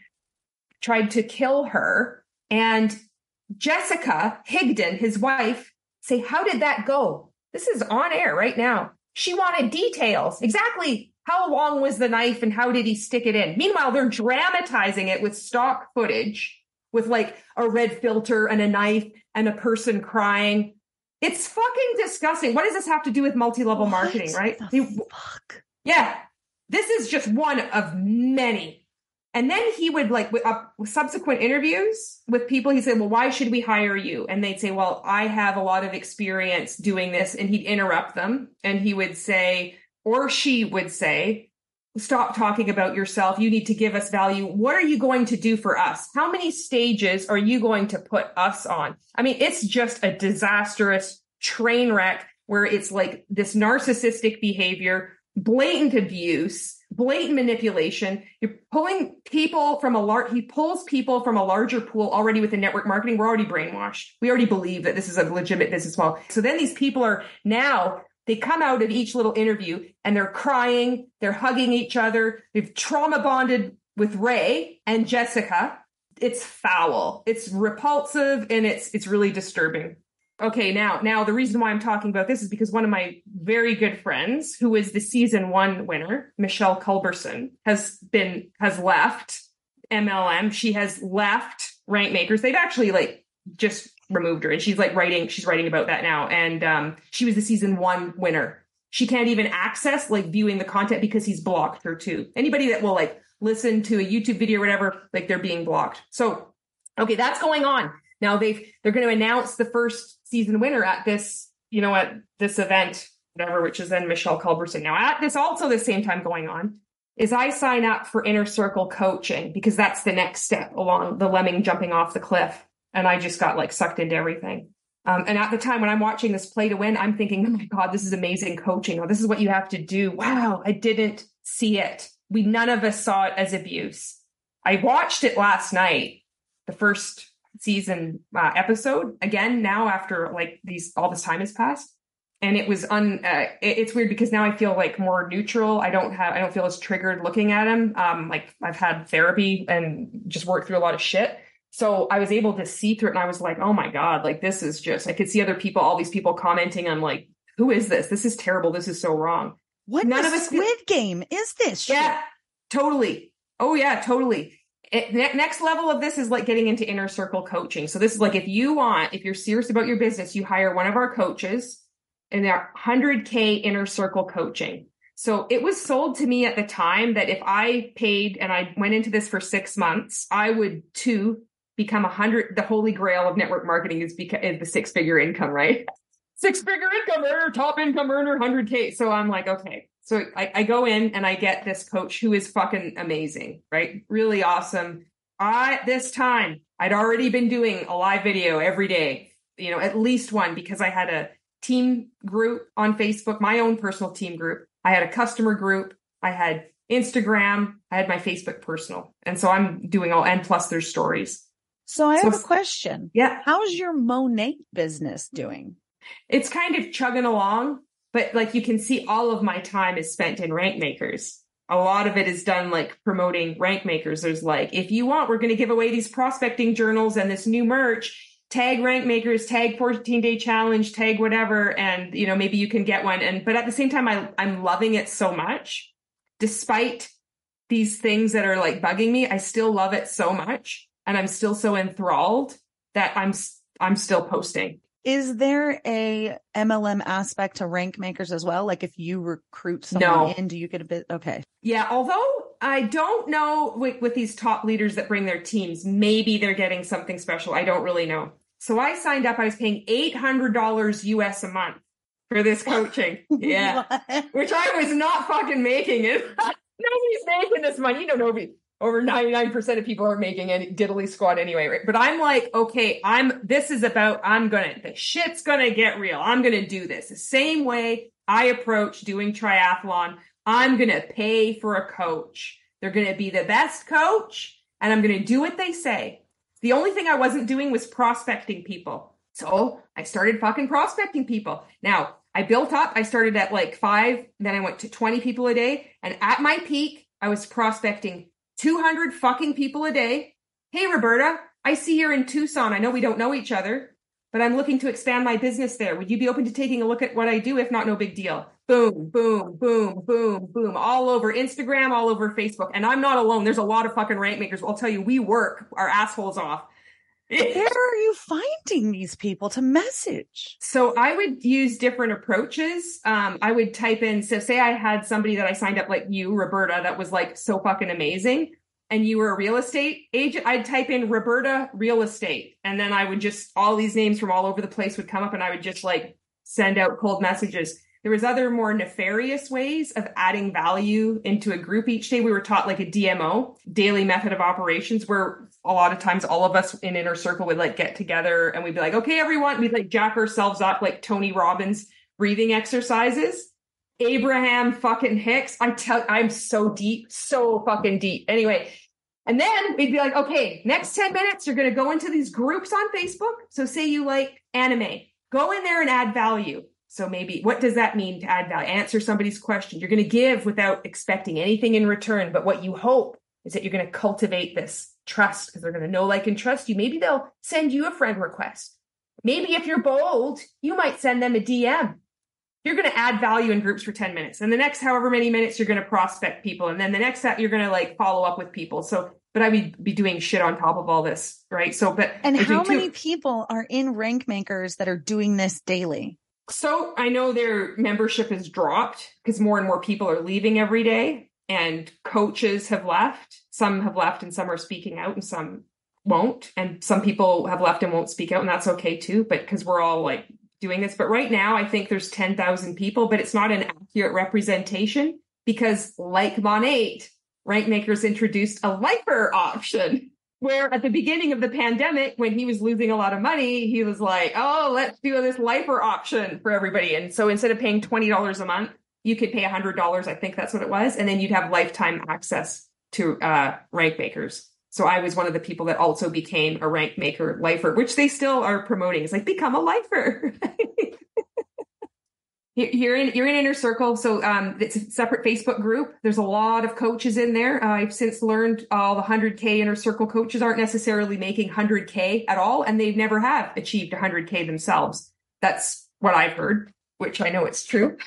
Speaker 2: tried to kill her. And Jessica Higdon, his wife, say, how did that go? This is on air right now. She wanted details. Exactly how long was the knife and how did he stick it in? Meanwhile, they're dramatizing it with stock footage with like a red filter and a knife and a person crying. It's fucking disgusting. What does this have to do with multi-level marketing, right?
Speaker 3: fuck?
Speaker 2: Yeah. This is just one of many and then he would like with, uh, subsequent interviews with people, he said, well, why should we hire you? And they'd say, well, I have a lot of experience doing this. And he'd interrupt them and he would say, or she would say, stop talking about yourself. You need to give us value. What are you going to do for us? How many stages are you going to put us on? I mean, it's just a disastrous train wreck where it's like this narcissistic behavior, blatant abuse blatant manipulation. You're pulling people from a large, he pulls people from a larger pool already with the network marketing. We're already brainwashed. We already believe that this is a legitimate business model. So then these people are now, they come out of each little interview and they're crying, they're hugging each other. They've trauma bonded with Ray and Jessica. It's foul. It's repulsive and it's, it's really disturbing. Okay, now, now the reason why I'm talking about this is because one of my very good friends, who is the season one winner, Michelle Culberson, has been has left MLM. She has left Rank Makers. They've actually like just removed her, and she's like writing. She's writing about that now. And um, she was the season one winner. She can't even access like viewing the content because he's blocked her too. Anybody that will like listen to a YouTube video or whatever, like they're being blocked. So, okay, that's going on. Now they've they're going to announce the first season winner at this, you know, at this event, whatever, which is then Michelle Culberson. Now at this also the same time going on is I sign up for inner circle coaching because that's the next step along the lemming jumping off the cliff. And I just got like sucked into everything. Um, and at the time when I'm watching this play to win, I'm thinking, oh my God, this is amazing coaching. Oh, this is what you have to do. Wow, I didn't see it. We none of us saw it as abuse. I watched it last night, the first season uh, episode again now after like these all this time has passed and it was un uh, it, it's weird because now i feel like more neutral i don't have i don't feel as triggered looking at him um like i've had therapy and just worked through a lot of shit so i was able to see through it and i was like oh my god like this is just i could see other people all these people commenting. On like who is this? This is terrible. This is so wrong.
Speaker 3: What none of us squid game is this
Speaker 2: yeah totally. Oh yeah totally. It, next level of this is like getting into inner circle coaching. So this is like if you want, if you're serious about your business, you hire one of our coaches and they're 100K inner circle coaching. So it was sold to me at the time that if I paid and I went into this for six months, I would too become a hundred. The holy grail of network marketing is because is the six figure income, right? Six figure income earner, top income earner, 100K. So I'm like, okay, so I, I go in and I get this coach who is fucking amazing, right? Really awesome. I, this time, I'd already been doing a live video every day, you know, at least one because I had a team group on Facebook, my own personal team group. I had a customer group. I had Instagram. I had my Facebook personal. And so I'm doing all, and plus there's stories.
Speaker 3: So I have so, a question.
Speaker 2: Yeah.
Speaker 3: How's your Monat business doing?
Speaker 2: It's kind of chugging along but like you can see all of my time is spent in rank makers a lot of it is done like promoting rank makers there's like if you want we're going to give away these prospecting journals and this new merch tag rank makers tag 14 day challenge tag whatever and you know maybe you can get one and but at the same time I, i'm loving it so much despite these things that are like bugging me i still love it so much and i'm still so enthralled that i'm i'm still posting
Speaker 3: is there a MLM aspect to rank makers as well? Like if you recruit someone no. in, do you get a bit? Okay.
Speaker 2: Yeah. Although I don't know with, with these top leaders that bring their teams, maybe they're getting something special. I don't really know. So I signed up. I was paying $800 US a month for this coaching. Yeah. Which I was not fucking making it. Nobody's making this money. You don't know over 99% of people are making any diddly squat anyway, right? But I'm like, okay, I'm, this is about, I'm gonna, the shit's gonna get real. I'm gonna do this the same way I approach doing triathlon. I'm gonna pay for a coach. They're gonna be the best coach and I'm gonna do what they say. The only thing I wasn't doing was prospecting people. So I started fucking prospecting people. Now I built up. I started at like five, then I went to 20 people a day. And at my peak, I was prospecting 200 fucking people a day. Hey, Roberta, I see you're in Tucson. I know we don't know each other. but I'm looking to expand my business there. Would you be open to taking a look at what I do? If not, no big deal. Boom, boom, boom, boom, boom, all over Instagram, all over Facebook. And I'm not alone. There's a lot of fucking rank makers. I'll tell you, we work our assholes off.
Speaker 3: Where are you finding these people to message?
Speaker 2: So I would use different approaches. Um, I would type in, so say I had somebody that I signed up like you, Roberta, that was like so fucking amazing and you were a real estate agent, I'd type in Roberta real estate. And then I would just, all these names from all over the place would come up and I would just like send out cold messages. There was other more nefarious ways of adding value into a group each day. We were taught like a DMO, daily method of operations, where a lot of times all of us in inner circle would like get together and we'd be like, okay, everyone, we'd like jack ourselves up like Tony Robbins breathing exercises Abraham fucking Hicks. I tell I'm so deep, so fucking deep. Anyway, and then we'd be like, okay, next 10 minutes, you're to go into these groups on Facebook. So say you like anime, go in there and add value. So maybe what does that mean to add value? Answer somebody's question. You're to give without expecting anything in return. But what you hope is that you're to cultivate this trust because they're going to know, like, and trust you. Maybe they'll send you a friend request. Maybe if you're bold, you might send them a DM you're going to add value in groups for 10 minutes and the next however many minutes you're going to prospect people and then the next that you're going to like follow up with people. So but i would be doing shit on top of all this right? So but
Speaker 3: and how many people are in rank makers that are doing this daily?
Speaker 2: So i know their membership has dropped because more and more people are leaving every day and coaches have left some have left and some are speaking out and some won't and some people have left and won't speak out and that's okay too but because we're all like doing this. But right now, I think there's 10,000 people, but it's not an accurate representation because, like Monat, Rank Makers introduced a lifer option. Where at the beginning of the pandemic, when he was losing a lot of money, he was like, oh, let's do this lifer option for everybody. And so instead of paying $20 a month, you could pay $100. I think that's what it was. And then you'd have lifetime access to uh, rank makers. So I was one of the people that also became a rank maker lifer, which they still are promoting. It's like become a lifer. you're in you're in inner circle, so um, it's a separate Facebook group. There's a lot of coaches in there. Uh, I've since learned all the 100k inner circle coaches aren't necessarily making 100k at all, and they've never have achieved 100k themselves. That's what I've heard, which I know it's true.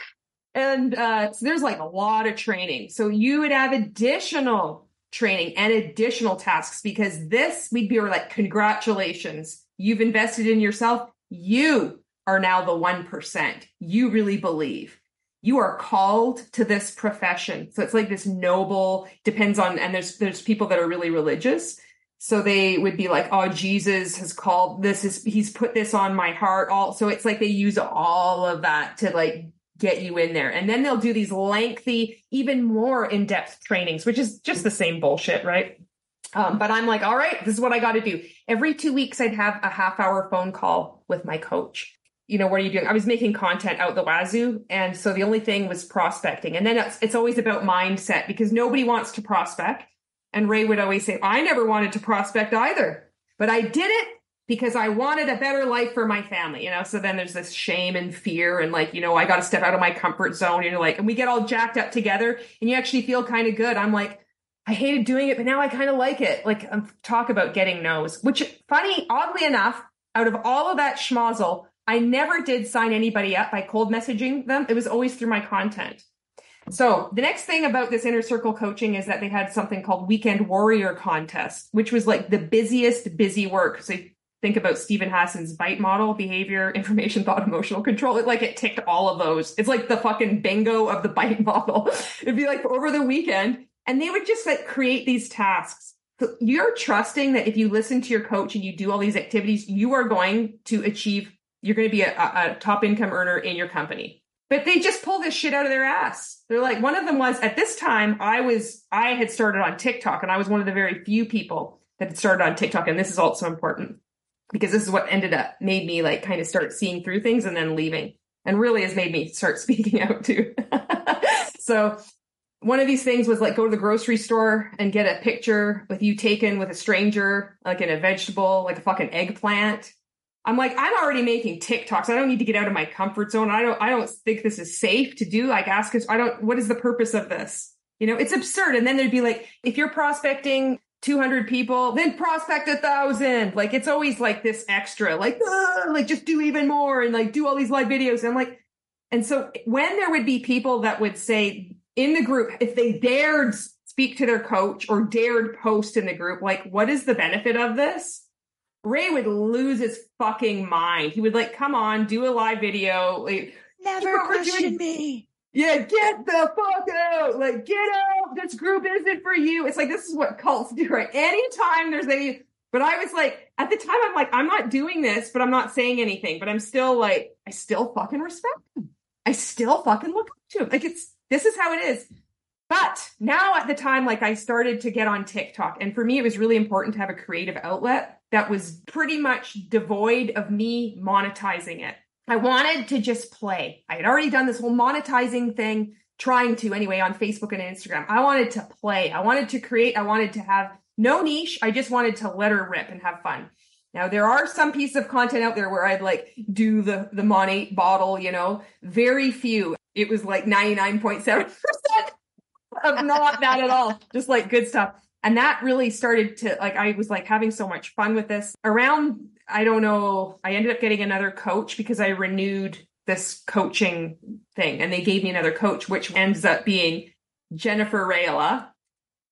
Speaker 2: And uh, so there's like a lot of training. So you would have additional training and additional tasks because this we'd be like, congratulations, you've invested in yourself. You are now the 1%. You really believe. You are called to this profession. So it's like this noble, depends on, and there's, there's people that are really religious. So they would be like, oh, Jesus has called this is, he's put this on my heart. All, so it's like they use all of that to like get you in there. And then they'll do these lengthy, even more in depth trainings, which is just the same bullshit, right? Um, but I'm like, all right, this is what I got to do. Every two weeks, I'd have a half hour phone call with my coach. You know, what are you doing? I was making content out the wazoo. And so the only thing was prospecting. And then it's, it's always about mindset because nobody wants to prospect. And Ray would always say, I never wanted to prospect either, but I did it because I wanted a better life for my family, you know? So then there's this shame and fear and like, you know, I got to step out of my comfort zone. And you're like, and we get all jacked up together and you actually feel kind of good. I'm like, I hated doing it, but now I kind of like it. Like, um, talk about getting no's, which funny, oddly enough, out of all of that schmozzle, I never did sign anybody up by cold messaging them. It was always through my content. So the next thing about this inner circle coaching is that they had something called weekend warrior contest, which was like the busiest busy work. So think about Steven Hassan's bite model, behavior, information, thought, emotional control. It like it ticked all of those. It's like the fucking bingo of the bite model. It'd be like over the weekend. And they would just like create these tasks. So you're trusting that if you listen to your coach and you do all these activities, you are going to achieve, you're going to be a, a top income earner in your company. But they just pull this shit out of their ass. They're like, one of them was at this time, I was, I had started on TikTok and I was one of the very few people that had started on TikTok. And this is also important because this is what ended up made me like kind of start seeing through things and then leaving and really has made me start speaking out too. so one of these things was like go to the grocery store and get a picture with you taken with a stranger, like in a vegetable, like a fucking eggplant. I'm like, I'm already making TikToks. I don't need to get out of my comfort zone. I don't, I don't think this is safe to do. Like ask us, I don't, what is the purpose of this? You know, it's absurd. And then there'd be like, if you're prospecting 200 people, then prospect a thousand. Like it's always like this extra, like, like just do even more and like do all these live videos. And I'm like, and so when there would be people that would say in the group, if they dared speak to their coach or dared post in the group, like, what is the benefit of this? Ray would lose his fucking mind. He would like, come on, do a live video. Like,
Speaker 3: Never question me.
Speaker 2: Yeah, get the fuck out. Like, get out. This group isn't for you. It's like, this is what cults do, right? Anytime there's any, but I was like, at the time, I'm like, I'm not doing this, but I'm not saying anything, but I'm still like, I still fucking respect him. I still fucking look up to him. Like, it's, this is how it is. But now at the time, like I started to get on TikTok. And for me, it was really important to have a creative outlet that was pretty much devoid of me monetizing it. I wanted to just play. I had already done this whole monetizing thing, trying to anyway on Facebook and Instagram. I wanted to play. I wanted to create. I wanted to have no niche. I just wanted to let her rip and have fun. Now there are some pieces of content out there where I'd like do the the money bottle, you know, very few. It was like 99.7% of not that at all. Just like good stuff. And that really started to like I was like having so much fun with this. Around I don't know, I ended up getting another coach because I renewed this coaching thing and they gave me another coach which ends up being Jennifer Rayla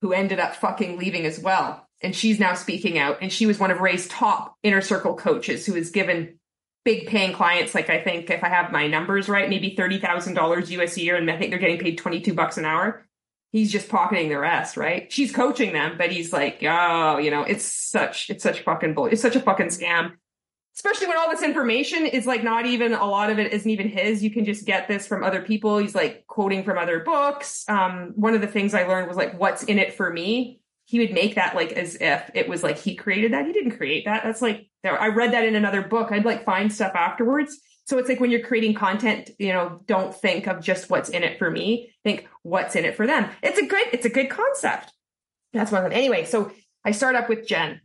Speaker 2: who ended up fucking leaving as well. And she's now speaking out. And she was one of Ray's top inner circle coaches who has given big paying clients. Like I think if I have my numbers right maybe $30,000 US a year and I think they're getting paid 22 bucks an hour he's just pocketing the rest, right? She's coaching them, but he's like, oh, you know, it's such, it's such fucking bull. It's such a fucking scam. Especially when all this information is like not even a lot of it isn't even his. You can just get this from other people. He's like quoting from other books. Um, one of the things I learned was like, what's in it for me? He would make that like as if it was like he created that. He didn't create that. That's like, I read that in another book. I'd like find stuff afterwards so it's like when you're creating content, you know, don't think of just what's in it for me. Think what's in it for them. It's a good, it's a good concept. That's one of them. Anyway, so I start up with Jen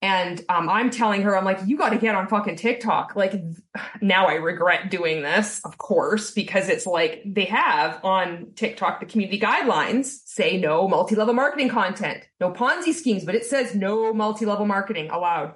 Speaker 2: and um, I'm telling her, I'm like, you got to get on fucking TikTok. Like now I regret doing this, of course, because it's like they have on TikTok, the community guidelines say no multi-level marketing content, no Ponzi schemes, but it says no multi-level marketing allowed.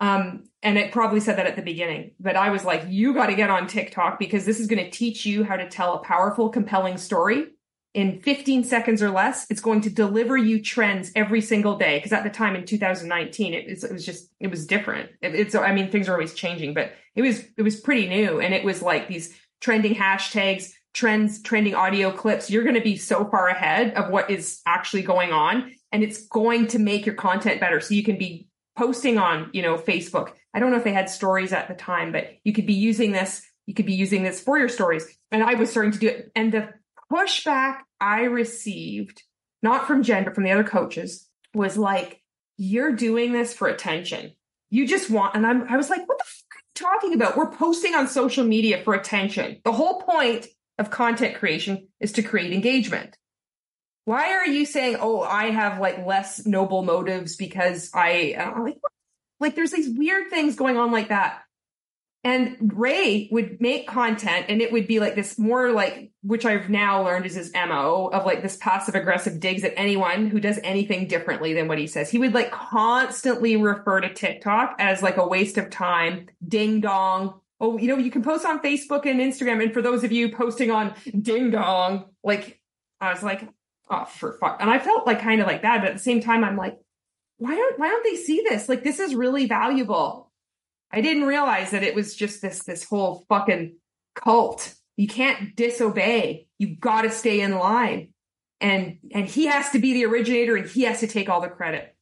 Speaker 2: Um, and it probably said that at the beginning, but I was like, you got to get on TikTok because this is going to teach you how to tell a powerful, compelling story in 15 seconds or less. It's going to deliver you trends every single day. Cause at the time in 2019, it was, it was just, it was different. It, it's, I mean, things are always changing, but it was, it was pretty new. And it was like these trending hashtags, trends, trending audio clips. You're going to be so far ahead of what is actually going on. And it's going to make your content better. So you can be posting on, you know, Facebook. I don't know if they had stories at the time, but you could be using this, you could be using this for your stories. And I was starting to do it. And the pushback I received, not from Jen, but from the other coaches, was like, you're doing this for attention. You just want, and I'm, I was like, what the fuck are you talking about? We're posting on social media for attention. The whole point of content creation is to create engagement why are you saying, oh, I have like less noble motives because I uh, like, like there's these weird things going on like that. And Ray would make content and it would be like this more like, which I've now learned is his MO of like this passive aggressive digs at anyone who does anything differently than what he says. He would like constantly refer to TikTok as like a waste of time, ding dong. Oh, you know, you can post on Facebook and Instagram. And for those of you posting on ding dong, like I was like, oh, for fuck. And I felt like kind of like that, but at the same time, I'm like, why don't why don't they see this? Like this is really valuable. I didn't realize that it was just this this whole fucking cult. You can't disobey. You got to stay in line. And and he has to be the originator and he has to take all the credit.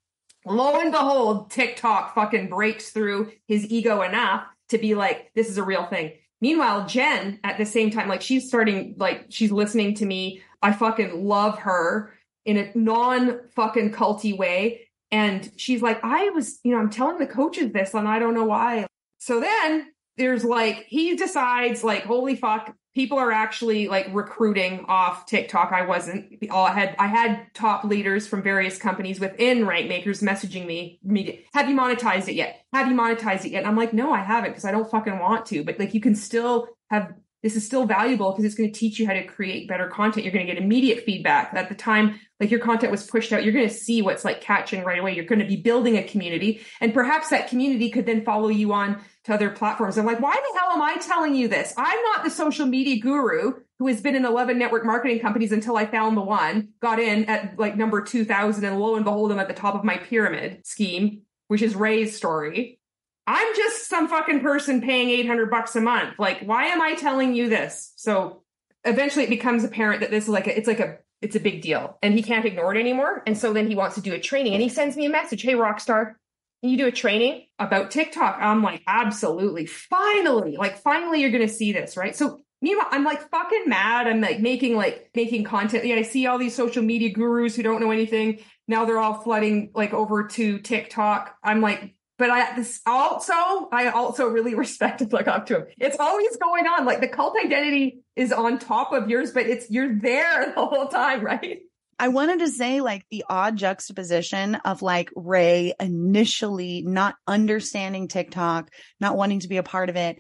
Speaker 2: Lo and behold, TikTok fucking breaks through his ego enough to be like, this is a real thing. Meanwhile, Jen at the same time, like she's starting, like she's listening to me I fucking love her in a non fucking culty way. And she's like, I was, you know, I'm telling the coaches this and I don't know why. So then there's like, he decides like, holy fuck, people are actually like recruiting off TikTok. I wasn't. All I had I had top leaders from various companies within Rank Makers messaging me, me, have you monetized it yet? Have you monetized it yet? And I'm like, no, I haven't because I don't fucking want to. But like, you can still have this is still valuable because it's going to teach you how to create better content. You're going to get immediate feedback. At the time, like your content was pushed out, you're going to see what's like catching right away. You're going to be building a community and perhaps that community could then follow you on to other platforms. I'm like, why the hell am I telling you this? I'm not the social media guru who has been in 11 network marketing companies until I found the one, got in at like number 2000 and lo and behold, I'm at the top of my pyramid scheme, which is Ray's story. I'm just some fucking person paying 800 bucks a month. Like, why am I telling you this? So eventually it becomes apparent that this is like a, it's like a, it's a big deal and he can't ignore it anymore. And so then he wants to do a training and he sends me a message. Hey, Rockstar, you do a training about TikTok? I'm like, absolutely. Finally, like, finally you're going to see this, right? So meanwhile, I'm like fucking mad. I'm like making like making content. Yeah, I see all these social media gurus who don't know anything. Now they're all flooding like over to TikTok. I'm like but I this also I also really respect and look up to him. It's always going on. Like the cult identity is on top of yours, but it's you're there the whole time, right?
Speaker 3: I wanted to say like the odd juxtaposition of like Ray initially not understanding TikTok, not wanting to be a part of it,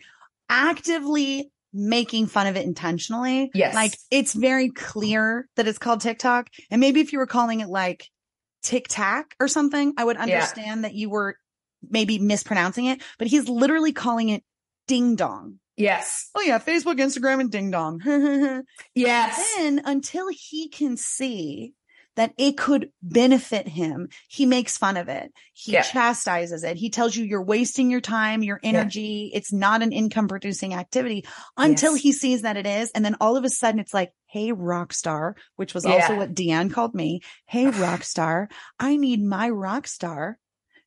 Speaker 3: actively making fun of it intentionally.
Speaker 2: Yes.
Speaker 3: Like it's very clear that it's called TikTok. And maybe if you were calling it like Tic Tac or something, I would understand yeah. that you were maybe mispronouncing it, but he's literally calling it ding dong.
Speaker 2: Yes.
Speaker 3: Oh yeah, Facebook, Instagram, and ding dong.
Speaker 2: yes.
Speaker 3: Then until he can see that it could benefit him, he makes fun of it. He yeah. chastises it. He tells you you're wasting your time, your energy. Yeah. It's not an income producing activity until yes. he sees that it is. And then all of a sudden it's like, Hey, rock star, which was yeah. also what Deanne called me. Hey, rock star, I need my rock star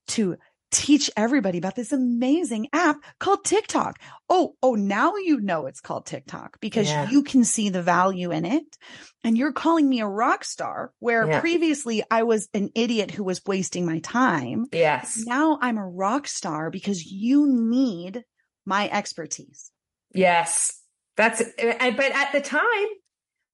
Speaker 3: to teach everybody about this amazing app called TikTok. Oh, oh, now you know it's called TikTok because yeah. you can see the value in it. And you're calling me a rock star where yeah. previously I was an idiot who was wasting my time.
Speaker 2: Yes.
Speaker 3: Now I'm a rock star because you need my expertise.
Speaker 2: Yes. That's, but at the time,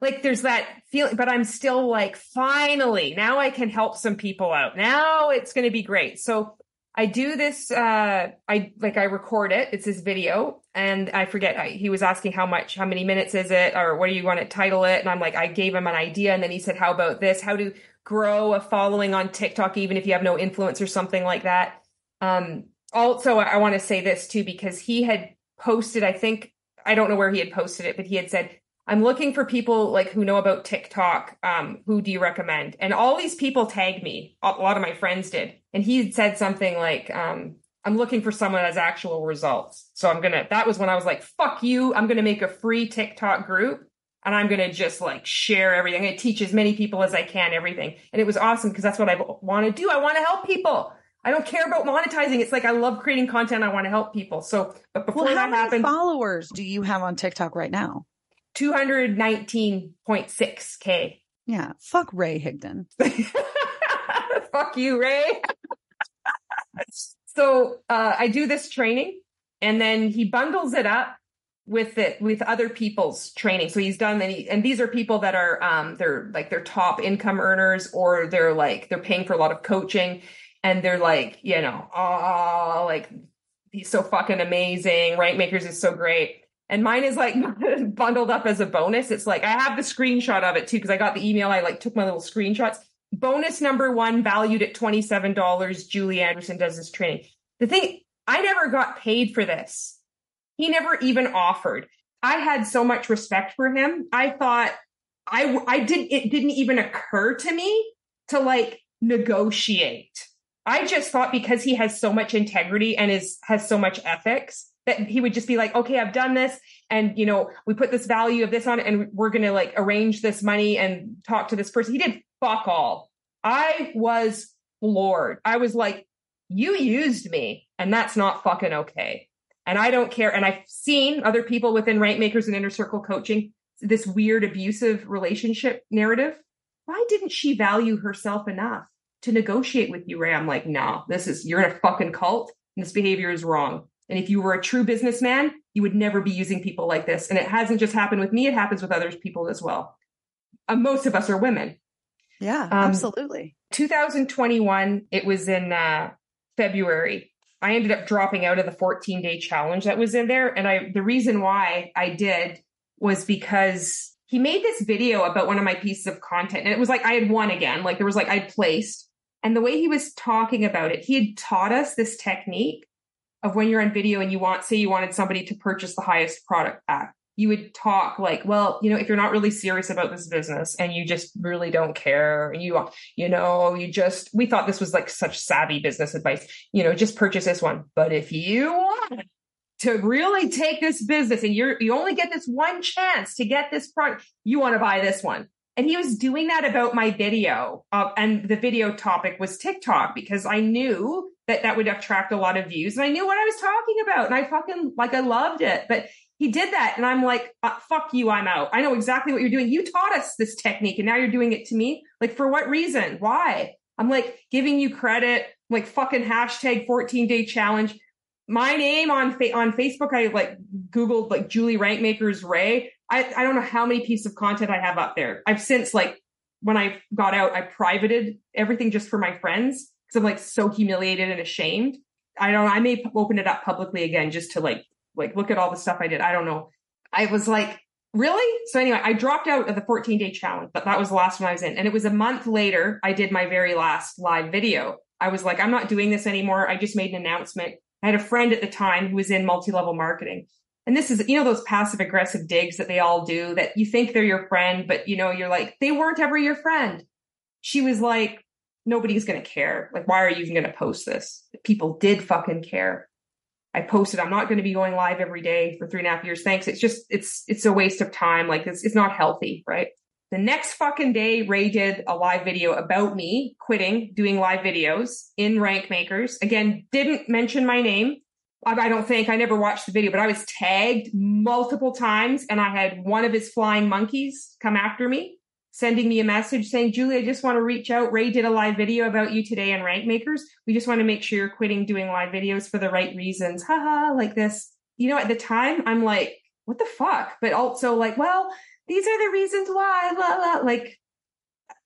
Speaker 2: like there's that feeling, but I'm still like, finally, now I can help some people out. Now it's going to be great. So I do this, uh, I like, I record it. It's this video and I forget, I, he was asking how much, how many minutes is it or what do you want to title it? And I'm like, I gave him an idea. And then he said, how about this? How to grow a following on TikTok, even if you have no influence or something like that. Um, also, I want to say this too, because he had posted, I think, I don't know where he had posted it, but he had said, I'm looking for people like who know about TikTok. Um, who do you recommend? And all these people tagged me. A lot of my friends did. And he had said something like, um, I'm looking for someone that has actual results. So I'm gonna, that was when I was like, fuck you. I'm gonna make a free TikTok group and I'm gonna just like share everything. I'm gonna teach as many people as I can everything. And it was awesome because that's what I want to do. I want to help people. I don't care about monetizing. It's like I love creating content. I want to help people. So, but before
Speaker 3: well,
Speaker 2: that happened,
Speaker 3: followers do you have on TikTok right now?
Speaker 2: 219.6K.
Speaker 3: Yeah. Fuck Ray Higdon.
Speaker 2: fuck you, Ray. so uh, I do this training and then he bundles it up with it with other people's training. So he's done and these are people that are um they're like they're top income earners or they're like they're paying for a lot of coaching and they're like, you know, oh like he's so fucking amazing. Rank Makers is so great. And mine is like bundled up as a bonus. It's like I have the screenshot of it too because I got the email. I like took my little screenshots. Bonus number one, valued at $27. Julie Anderson does this training. The thing, I never got paid for this. He never even offered. I had so much respect for him. I thought I, I didn't, it didn't even occur to me to like negotiate. I just thought because he has so much integrity and is, has so much ethics that he would just be like, okay, I've done this. And, you know, we put this value of this on it and we're going to like arrange this money and talk to this person. He did fuck all. I was floored. I was like, you used me and that's not fucking okay. And I don't care. And I've seen other people within rank makers and inner circle coaching, this weird abusive relationship narrative. Why didn't she value herself enough to negotiate with you, Ray? I'm like, no, this is, you're in a fucking cult and this behavior is wrong. And if you were a true businessman, you would never be using people like this. And it hasn't just happened with me, it happens with other people as well. Uh, most of us are women.
Speaker 3: Yeah, um, absolutely.
Speaker 2: 2021, it was in uh, February. I ended up dropping out of the 14 day challenge that was in there. And I, the reason why I did was because he made this video about one of my pieces of content. And it was like I had won again. Like there was like I'd placed. And the way he was talking about it, he had taught us this technique of when you're on video and you want, say you wanted somebody to purchase the highest product pack. You would talk like, well, you know, if you're not really serious about this business and you just really don't care and you, you know, you just, we thought this was like such savvy business advice, you know, just purchase this one. But if you want to really take this business and you're, you only get this one chance to get this product, you want to buy this one. And he was doing that about my video. Uh, and the video topic was TikTok because I knew that that would attract a lot of views. And I knew what I was talking about. And I fucking, like, I loved it. But he did that. And I'm like, uh, fuck you. I'm out. I know exactly what you're doing. You taught us this technique and now you're doing it to me. Like, for what reason? Why? I'm like giving you credit, like fucking hashtag 14 day challenge my name on fa- on Facebook, I like Googled like Julie Rankmakers Ray. I, I don't know how many pieces of content I have up there. I've since like when I got out, I privated everything just for my friends because I'm like so humiliated and ashamed. I don't. I may open it up publicly again just to like like look at all the stuff I did. I don't know. I was like, really? So anyway, I dropped out of the 14 day challenge, but that was the last one I was in. And it was a month later, I did my very last live video. I was like, I'm not doing this anymore. I just made an announcement I had a friend at the time who was in multi-level marketing. And this is, you know, those passive aggressive digs that they all do that you think they're your friend, but you know, you're like, they weren't ever your friend. She was like, nobody's going to care. Like, why are you even going to post this? People did fucking care. I posted, I'm not going to be going live every day for three and a half years. Thanks. It's just, it's, it's a waste of time. Like it's, it's not healthy. Right. The next fucking day, Ray did a live video about me quitting doing live videos in Rank Makers. Again, didn't mention my name. I don't think I never watched the video, but I was tagged multiple times and I had one of his flying monkeys come after me, sending me a message saying, Julie, I just want to reach out. Ray did a live video about you today in Rank Makers. We just want to make sure you're quitting doing live videos for the right reasons. Haha, like this. You know, at the time, I'm like, what the fuck? But also like, well, these are the reasons why, la, la. Like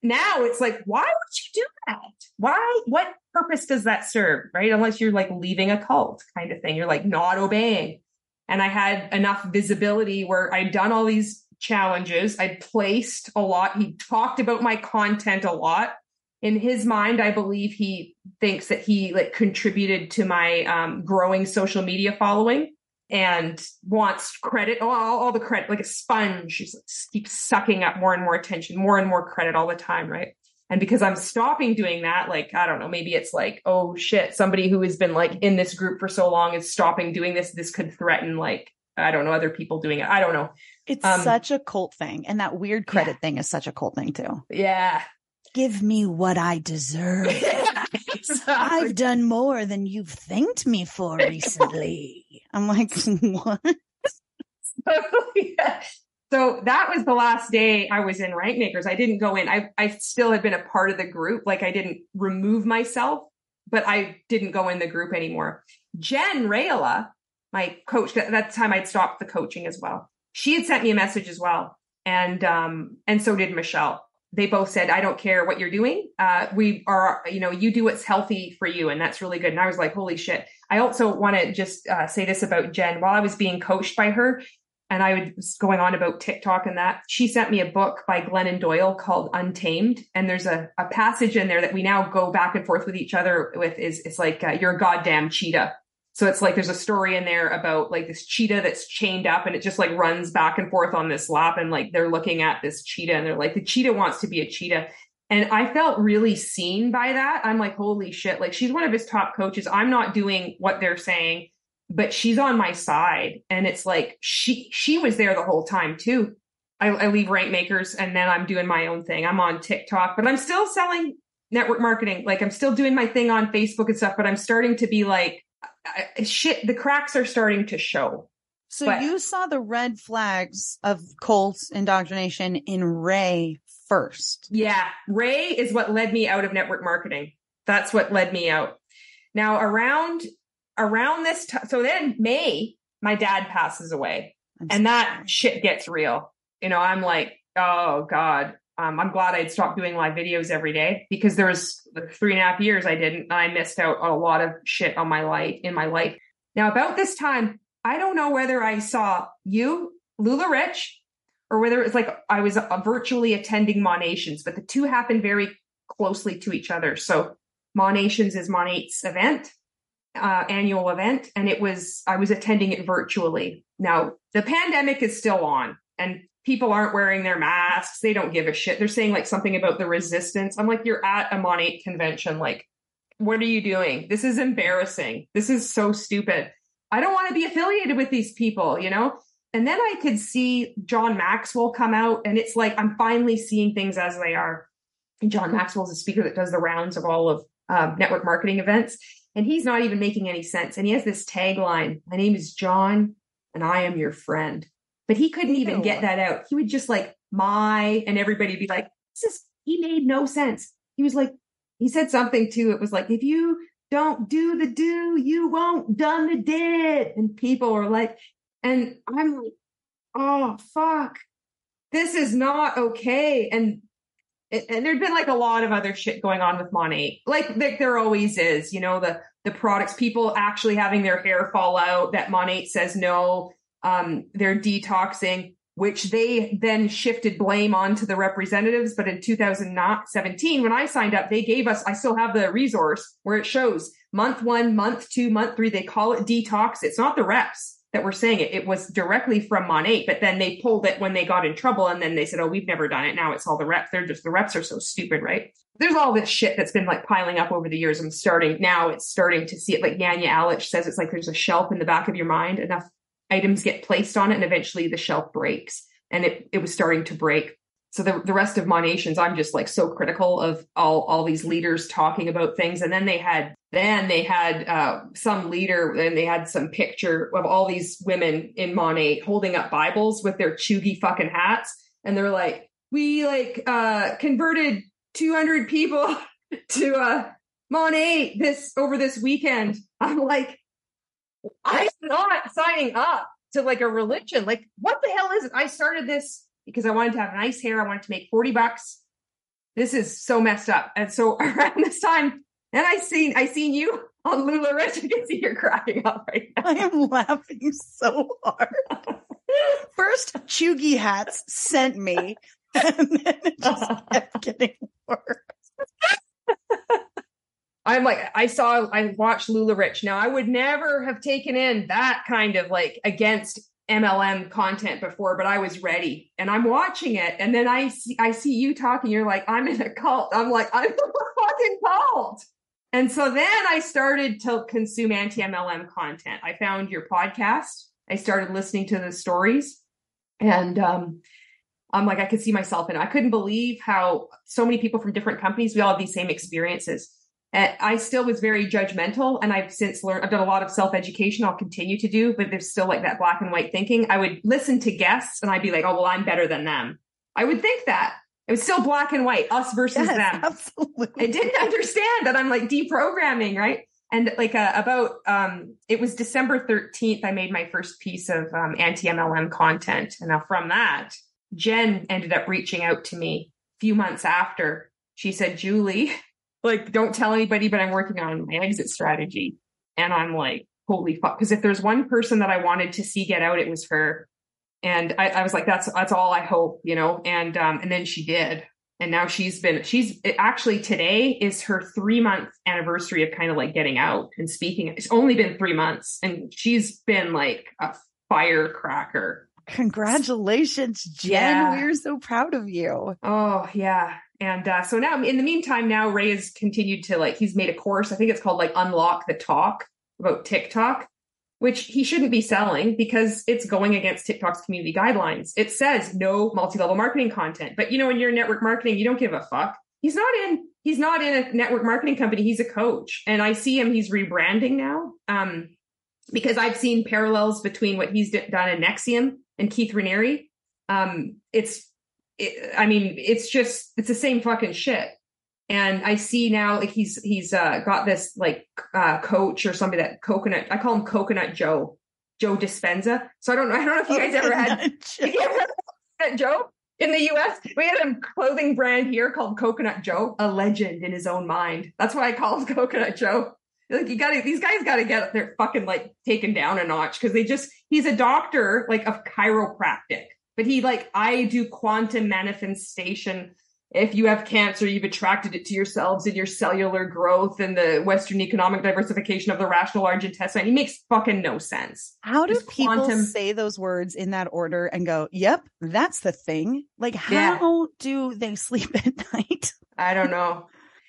Speaker 2: now it's like, why would you do that? Why? What purpose does that serve? Right. Unless you're like leaving a cult kind of thing. You're like not obeying. And I had enough visibility where I'd done all these challenges. I'd placed a lot. He talked about my content a lot. In his mind, I believe he thinks that he like contributed to my um, growing social media following and wants credit, all, all the credit, like a sponge. She keeps sucking up more and more attention, more and more credit all the time, right? And because I'm stopping doing that, like, I don't know, maybe it's like, oh shit, somebody who has been like in this group for so long is stopping doing this. This could threaten like, I don't know, other people doing it. I don't know.
Speaker 3: It's um, such a cult thing. And that weird credit yeah. thing is such a cult thing too.
Speaker 2: Yeah.
Speaker 3: Give me what I deserve. I've done more than you've thanked me for recently. I'm like, what?
Speaker 2: so, yeah. So that was the last day I was in Rank Makers. I didn't go in. I, I still had been a part of the group. Like I didn't remove myself, but I didn't go in the group anymore. Jen Rayola, my coach, at that time I'd stopped the coaching as well. She had sent me a message as well. And, um, and so did Michelle they both said, I don't care what you're doing. Uh, we are, you know, you do what's healthy for you. And that's really good. And I was like, holy shit. I also want to just uh, say this about Jen. While I was being coached by her and I was going on about TikTok and that, she sent me a book by Glennon Doyle called Untamed. And there's a, a passage in there that we now go back and forth with each other with is, it's like, uh, you're a goddamn cheetah. So it's like there's a story in there about like this cheetah that's chained up and it just like runs back and forth on this lap and like they're looking at this cheetah and they're like the cheetah wants to be a cheetah. And I felt really seen by that. I'm like, holy shit. Like she's one of his top coaches. I'm not doing what they're saying, but she's on my side. And it's like she she was there the whole time too. I, I leave rank makers and then I'm doing my own thing. I'm on TikTok, but I'm still selling network marketing. Like I'm still doing my thing on Facebook and stuff, but I'm starting to be like, I, shit, the cracks are starting to show.
Speaker 3: So but, you saw the red flags of cult indoctrination in Ray first.
Speaker 2: Yeah. Ray is what led me out of network marketing. That's what led me out. Now around, around this time, so then May, my dad passes away I'm and that shit gets real. You know, I'm like, oh God, um, I'm glad I'd stopped doing live videos every day because there was three and a half years I didn't. and I missed out on a lot of shit on my life in my life. Now, about this time, I don't know whether I saw you, LuLaRich, or whether it was like I was uh, virtually attending Monations, but the two happened very closely to each other. So Monations is Monat's event, uh, annual event, and it was I was attending it virtually. Now the pandemic is still on, and people aren't wearing their masks. They don't give a shit. They're saying like something about the resistance. I'm like, you're at a Monat convention. Like, what are you doing? This is embarrassing. This is so stupid. I don't want to be affiliated with these people, you know? And then I could see John Maxwell come out, and it's like I'm finally seeing things as they are. And John Maxwell is a speaker that does the rounds of all of um, network marketing events, and he's not even making any sense. And he has this tagline My name is John, and I am your friend. But he couldn't even get that out. He would just like, my, and everybody be like, this is, he made no sense. He was like, he said something too. It was like, if you don't do the do, you won't done the did. And people were like, and I'm like, oh, fuck. This is not okay. And and there'd been like a lot of other shit going on with Monat, like, like there always is, you know, the the products, people actually having their hair fall out that Monat says no, um, they're detoxing, which they then shifted blame onto the representatives. But in 2017, when I signed up, they gave us, I still have the resource where it shows month one, month two, month three, they call it detox. It's not the reps that were saying it. It was directly from Monat, but then they pulled it when they got in trouble and then they said, Oh, we've never done it. Now it's all the reps. They're just, the reps are so stupid, right? There's all this shit that's been like piling up over the years. I'm starting now, it's starting to see it. Like Janja Lalich says, it's like there's a shelf in the back of your mind. Enough items get placed on it and eventually the shelf breaks. And it, it was starting to break so the, the rest of Monations I'm just like so critical of all, all these leaders talking about things. And then they had, then they had, uh, some leader and they had some picture of all these women in Monat holding up Bibles with their chuggy fucking hats. And they're like, we like, uh, converted 200 people to, uh, Monat this over this weekend. I'm like, I'm not signing up to like a religion. Like, what the hell is it? I started this because I wanted to have nice hair. I wanted to make 40 bucks. This is so messed up. And so around this time, and I seen I seen you on LuLaRich. You can see you're cracking up right now.
Speaker 3: I am laughing so hard. First, Chuggy hats sent me, and then it just kept getting worse.
Speaker 2: I'm like, I saw, I watched LuLaRich. Now, I would never have taken in that kind of like against MLM content before, but I was ready and I'm watching it. And then I see, I see you talking. You're like, I'm in a cult. I'm like, I'm a fucking cult. And so then I started to consume anti MLM content. I found your podcast. I started listening to the stories and, um, I'm like, I could see myself in it. I couldn't believe how so many people from different companies, we all have these same experiences. And I still was very judgmental and I've since learned, I've done a lot of self education. I'll continue to do, but there's still like that black and white thinking. I would listen to guests and I'd be like, oh, well, I'm better than them. I would think that it was still black and white, us versus yes, them. Absolutely. I didn't understand that I'm like deprogramming, right? And like uh, about, um, it was December 13th, I made my first piece of um, anti MLM content. And now from that, Jen ended up reaching out to me a few months after. She said, Julie, like, don't tell anybody, but I'm working on my exit strategy. And I'm like, holy fuck. Because if there's one person that I wanted to see get out, it was her. And I, I was like, that's that's all I hope, you know. And um, and then she did. And now she's been she's actually today is her three month anniversary of kind of like getting out and speaking. It's only been three months, and she's been like a firecracker.
Speaker 3: Congratulations, Jen. Yeah. We're so proud of you.
Speaker 2: Oh, yeah. And uh, so now, in the meantime, now Ray has continued to like, he's made a course. I think it's called like Unlock the Talk about TikTok, which he shouldn't be selling because it's going against TikTok's community guidelines. It says no multi level marketing content. But you know, when you're in network marketing, you don't give a fuck. He's not in, he's not in a network marketing company. He's a coach. And I see him, he's rebranding now. Um, because I've seen parallels between what he's done in NXIVM and Keith Raniere. Um, it's it, I mean, it's just it's the same fucking shit. And I see now like he's he's uh, got this like uh, coach or somebody that coconut. I call him Coconut Joe, Joe Dispenza. So I don't know. I don't know if you guys ever had Joe. Joe in the U.S. We had a clothing brand here called Coconut Joe, a legend in his own mind. That's why I call him Coconut Joe. Like you got to, these guys got to get their fucking like taken down a notch because they just, he's a doctor like of chiropractic but he like, I do quantum manifestation. If you have cancer, you've attracted it to yourselves in your cellular growth and the Western economic diversification of the rational large intestine. He makes fucking no sense.
Speaker 3: How do people quantum... say those words in that order and go, yep, that's the thing? Like, how yeah. do they sleep at night?
Speaker 2: I don't know.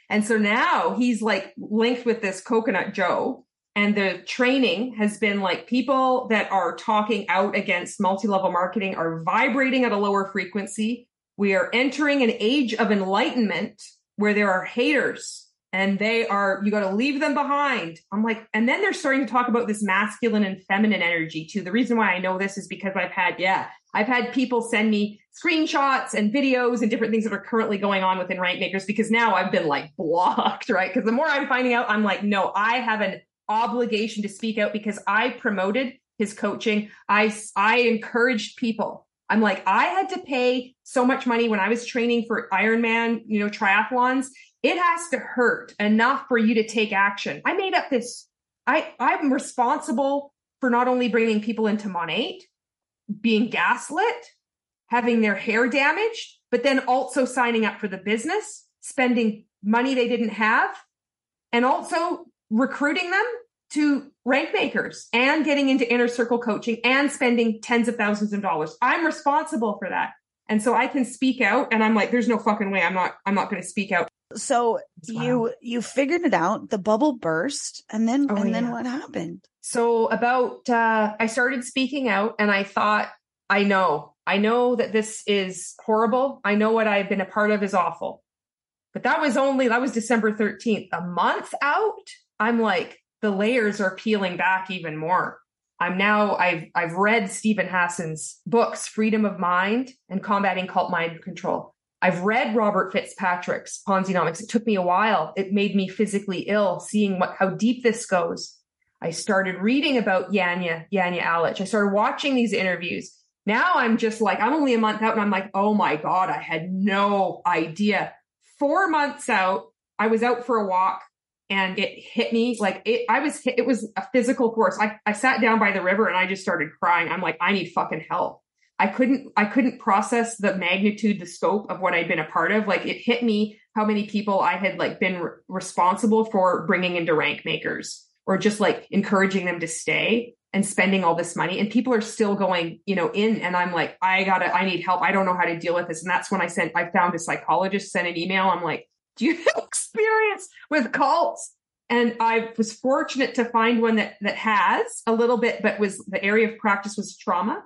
Speaker 2: And so now he's like linked with this coconut Joe. And the training has been like people that are talking out against multi level marketing are vibrating at a lower frequency. We are entering an age of enlightenment where there are haters and they are, you got to leave them behind. I'm like, and then they're starting to talk about this masculine and feminine energy too. The reason why I know this is because I've had, yeah, I've had people send me screenshots and videos and different things that are currently going on within rank makers because now I've been like blocked, right? Because the more I'm finding out, I'm like, no, I have an obligation to speak out because I promoted his coaching. I, I encouraged people. I'm like, I had to pay so much money when I was training for Ironman, you know, triathlons. It has to hurt enough for you to take action. I made up this. I, I'm responsible for not only bringing people into Monat, being gaslit, having their hair damaged, but then also signing up for the business, spending money they didn't have, and also recruiting them to rank makers and getting into inner circle coaching and spending tens of thousands of dollars. I'm responsible for that. And so I can speak out and I'm like, there's no fucking way. I'm not, I'm not going to speak out.
Speaker 3: So you, you figured it out. The bubble burst and then, oh, and yeah. then what happened?
Speaker 2: So about, uh, I started speaking out and I thought, I know, I know that this is horrible. I know what I've been a part of is awful. But that was only, that was December 13th. A month out, I'm like, the layers are peeling back even more. I'm now, I've, I've read Steven Hassan's books, Freedom of Mind and Combating Cult Mind Control. I've read Robert Fitzpatrick's Ponzinomics. It took me a while. It made me physically ill seeing what, how deep this goes. I started reading about Janja, Janja Lalich. I started watching these interviews. Now I'm just like, I'm only a month out and I'm like, oh my God, I had no idea. Four months out, I was out for a walk and it hit me like it, I was, hit, it was a physical force. I, I sat down by the river and I just started crying. I'm like, I need fucking help. I couldn't, I couldn't process the magnitude, the scope of what I'd been a part of. Like it hit me how many people I had like been re- responsible for bringing into rank makers or just like encouraging them to stay and spending all this money and people are still going you know in and i'm like i gotta i need help i don't know how to deal with this and that's when i sent i found a psychologist sent an email i'm like do you have experience with cults and i was fortunate to find one that that has a little bit but was the area of practice was trauma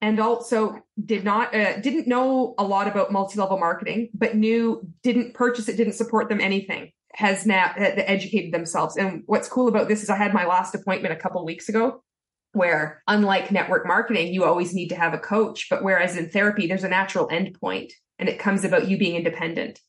Speaker 2: and also did not uh, didn't know a lot about multi-level marketing but knew didn't purchase it didn't support them anything has now uh, educated themselves. And what's cool about this is I had my last appointment a couple weeks ago where unlike network marketing, you always need to have a coach. But whereas in therapy, there's a natural endpoint and it comes about you being independent.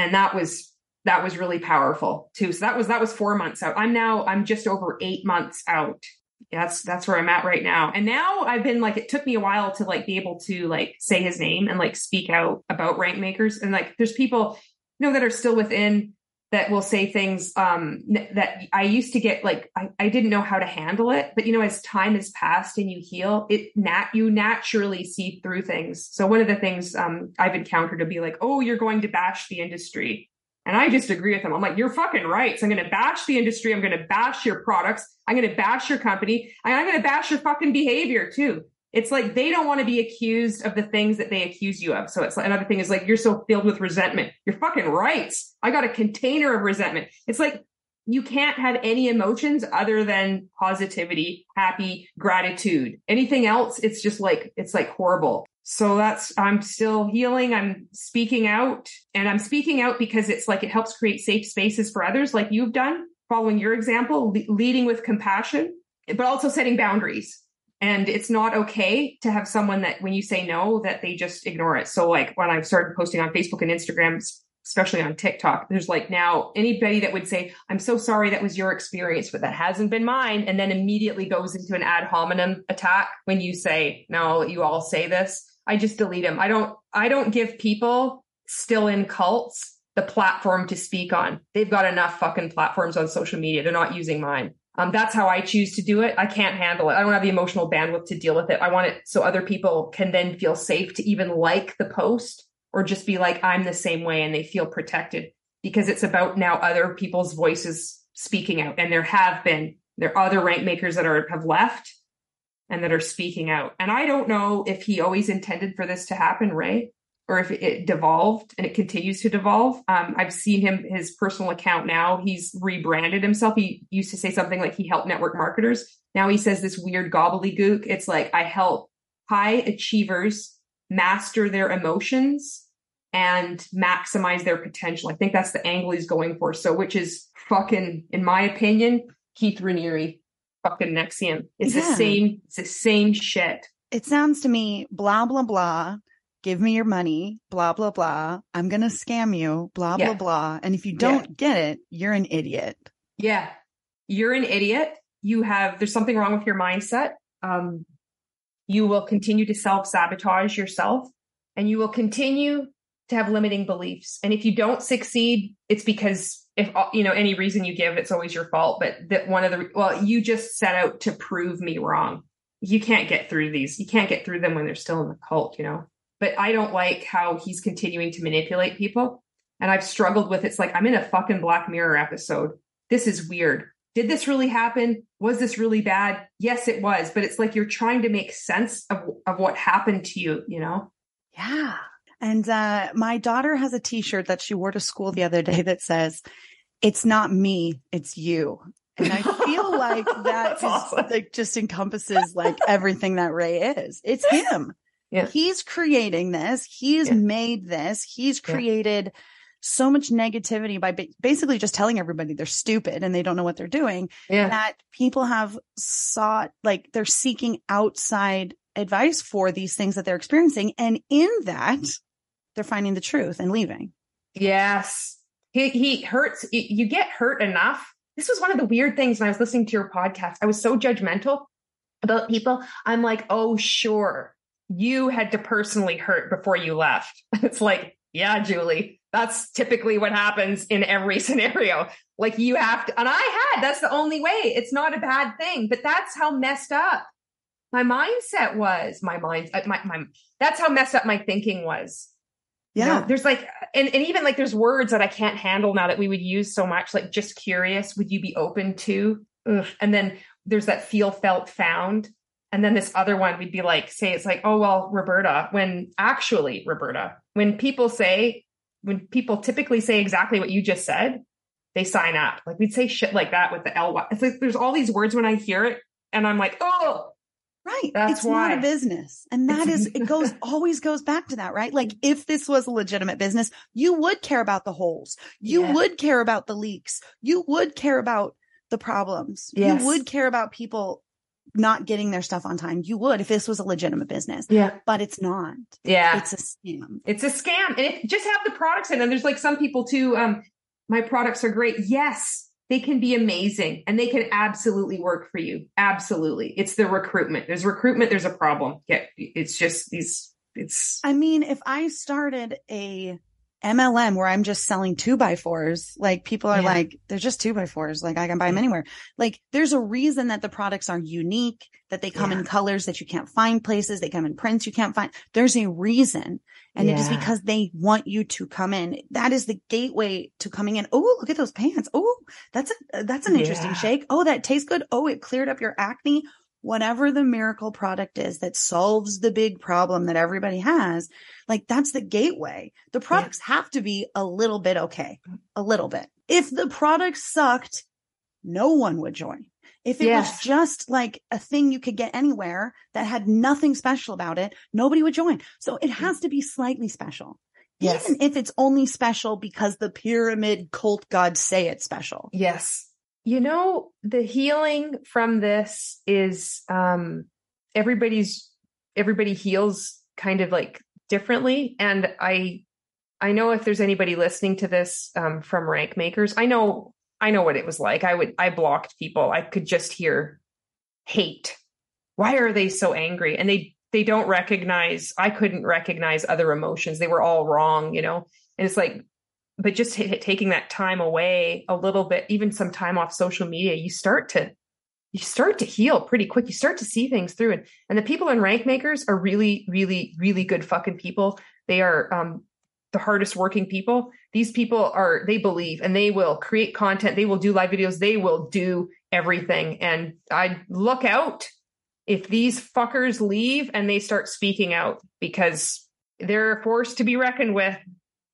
Speaker 2: And that was, that was really powerful too. So that was, that was four months out. I'm now, I'm just over eight months out. That's, that's where I'm at right now. And now I've been like, it took me a while to like be able to like say his name and like speak out about rank makers. And like, there's people, you know, that are still within that will say things um, that I used to get like I, I didn't know how to handle it, but you know, as time has passed and you heal, it nat you naturally see through things. So one of the things um, I've encountered to be like, oh, you're going to bash the industry. And I just agree with them. I'm like, you're fucking right. So I'm going to bash the industry. I'm going to bash your products. I'm going to bash your company. I'm going to bash your fucking behavior too. It's like they don't want to be accused of the things that they accuse you of. So it's like, another thing is like, you're so filled with resentment. You're fucking right. I got a container of resentment. It's like, you can't have any emotions other than positivity, happy, gratitude. Anything else, it's just like, it's like horrible. So that's, I'm still healing. I'm speaking out and I'm speaking out because it's like, it helps create safe spaces for others like you've done, following your example, le- leading with compassion, but also setting boundaries and it's not okay to have someone that when you say no, that they just ignore it. So like when I started posting on Facebook and Instagram, especially on TikTok, there's like now anybody that would say, I'm so sorry that was your experience, but that hasn't been mine. And then immediately goes into an ad hominem attack when you say, no, you all say this. I just delete them. I don't, I don't give people still in cults the platform to speak on. They've got enough fucking platforms on social media. They're not using mine. Um, that's how I choose to do it. I can't handle it. I don't have the emotional bandwidth to deal with it. I want it so other people can then feel safe to even like the post or just be like, I'm the same way and they feel protected because it's about now other people's voices speaking out. And there have been, there are other rank makers that are have left and that are speaking out. And I don't know if he always intended for this to happen, Ray, or if it devolved and it continues to devolve. Um, I've seen him, his personal account now, he's rebranded himself. He used to say something like he helped network marketers. Now he says this weird gobbledygook. It's like, I help high achievers master their emotions and maximize their potential. I think that's the angle he's going for. So, which is fucking, in my opinion, Keith Raniere, fucking NXIVM. It's yeah. the same, it's the same shit.
Speaker 3: It sounds to me, blah, blah, blah. Give me your money, blah, blah, blah. I'm going to scam you, blah, yeah. blah, blah. And if you don't yeah. get it, you're an idiot.
Speaker 2: Yeah. You're an idiot. You have, there's something wrong with your mindset. Um, you will continue to self sabotage yourself and you will continue to have limiting beliefs. And if you don't succeed, it's because if uh, you know any reason you give, it's always your fault. But that one of the well, you just set out to prove me wrong. You can't get through these. You can't get through them when they're still in the cult, you know. But I don't like how he's continuing to manipulate people. And I've struggled with it's like I'm in a fucking Black Mirror episode. This is weird. Did this really happen? Was this really bad? Yes, it was. But it's like you're trying to make sense of of what happened to you, you know?
Speaker 3: Yeah. And uh, my daughter has a T-shirt that she wore to school the other day that says, "It's not me, it's you." And I feel like that is, awesome. like just encompasses like everything that Ray is. It's him. Yeah. He's creating this. He's yeah. made this. He's created yeah. so much negativity by ba- basically just telling everybody they're stupid and they don't know what they're doing. Yeah. That people have sought, like they're seeking outside advice for these things that they're experiencing. And in that, they're finding the truth and leaving.
Speaker 2: Yes. He, he hurts. You get hurt enough. This was one of the weird things when I was listening to your podcast. I was so judgmental about people. I'm like, oh, sure. You had to personally hurt before you left. It's like, yeah, Julie, that's typically what happens in every scenario. Like you have to, and I had, that's the only way. It's not a bad thing, but that's how messed up my mindset was. My mind, uh, my, my, that's how messed up my thinking was. Yeah. You know, there's like, and, and even like there's words that I can't handle now that we would use so much, like just curious. Would you be open to? Ugh. And then there's that feel, felt, found. And then this other one, we'd be like, say it's like, oh, well, Roberta, when actually, Roberta, when people say, when people typically say exactly what you just said, they sign up. Like we'd say shit like that with the LY. It's like there's all these words when I hear it and I'm like, oh,
Speaker 3: Right. That's it's why. not a business. And that is, it goes, always goes back to that, right? Like if this was a legitimate business, you would care about the holes. You would care about the leaks. You would care about the problems. Yes. You would care about people not getting their stuff on time. You would if this was a legitimate business.
Speaker 2: Yeah.
Speaker 3: But it's not.
Speaker 2: Yeah.
Speaker 3: It's a scam.
Speaker 2: It's a scam. And it just have the products in. And there's like some people too, um, my products are great. Yes they can be amazing and they can absolutely work for you. Absolutely. It's the recruitment. There's recruitment, there's a problem. Yeah, it's just these it's
Speaker 3: I mean, if I started a MLM where I'm just selling two by fours, like people are yeah. like, they're just two by fours. Like I can buy them anywhere. Like there's a reason that the products are unique, that they come yeah. in colors that you can't find places. They come in prints you can't find. There's a reason. And yeah. it is because they want you to come in. That is the gateway to coming in. Oh, look at those pants. Oh, that's a, that's an interesting shake. Oh, that tastes good. Oh, it cleared up your acne whatever the miracle product is that solves the big problem that everybody has, like that's the gateway. The products yeah. have to be a little bit okay, a little bit. If the product sucked, no one would join. If it was just like a thing you could get anywhere that had nothing special about it, nobody would join. So it mm. has to be slightly special. Yes. Even if it's only special because the pyramid cult gods say it's special.
Speaker 2: Yes you know, the healing from this is um everybody's everybody heals kind of like differently and I I know if there's anybody listening to this um from rank makers, I know I know what it was like. I would I blocked people. I could just hear hate. Why are they so angry? And they they don't recognize I couldn't recognize other emotions. They were all wrong, you know. And it's like but just t- taking that time away a little bit, even some time off social media, you start to you start to heal pretty quick. You start to see things through and and the people in rank makers are really, really, really good fucking people. They are um the hardest working people. These people are they believe and they will create content, they will do live videos, they will do everything. And I look out if these fuckers leave and they start speaking out because they're a force to be reckoned with.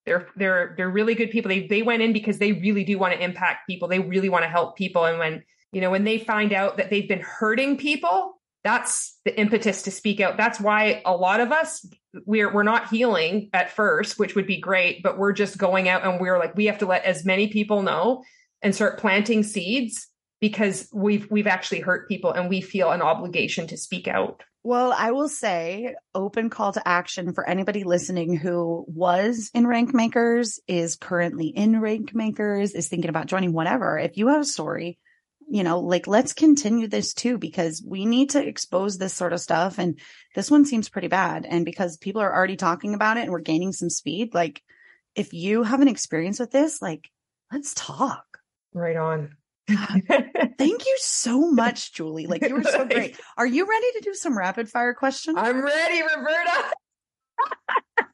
Speaker 2: They're they're they're really good people. They they went in because they really do want to impact people. They really want to help people. And when you know when they find out that they've been hurting people, that's the impetus to speak out. That's why a lot of us we're we're not healing at first, which would be great, but we're just going out and we're like we have to let as many people know and start planting seeds because we've we've actually hurt people and we feel an obligation to speak out.
Speaker 3: Well, I will say open call to action for anybody listening who was in rank makers, is currently in rank makers, is thinking about joining whatever. If you have a story, you know, like let's continue this too, because we need to expose this sort of stuff. And this one seems pretty bad. And because people are already talking about it and we're gaining some speed, like if you have an experience with this, like let's talk.
Speaker 2: Right on.
Speaker 3: Thank you so much, Julie. Like you were so great. Are you ready to do some rapid fire questions?
Speaker 2: I'm ready, Roberta.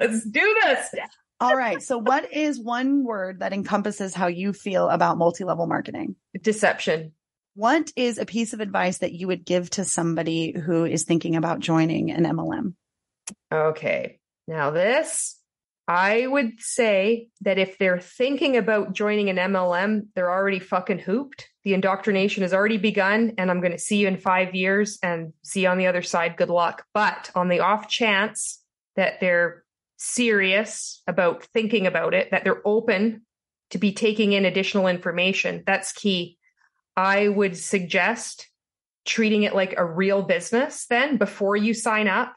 Speaker 2: Let's do this.
Speaker 3: All right. So, what is one word that encompasses how you feel about multi level marketing?
Speaker 2: Deception.
Speaker 3: What is a piece of advice that you would give to somebody who is thinking about joining an MLM?
Speaker 2: Okay. Now, this I would say that if they're thinking about joining an MLM, they're already fucking hooped. The indoctrination has already begun, and I'm going to see you in five years and see you on the other side. Good luck. But on the off chance that they're serious about thinking about it, that they're open to be taking in additional information, that's key. I would suggest treating it like a real business then before you sign up.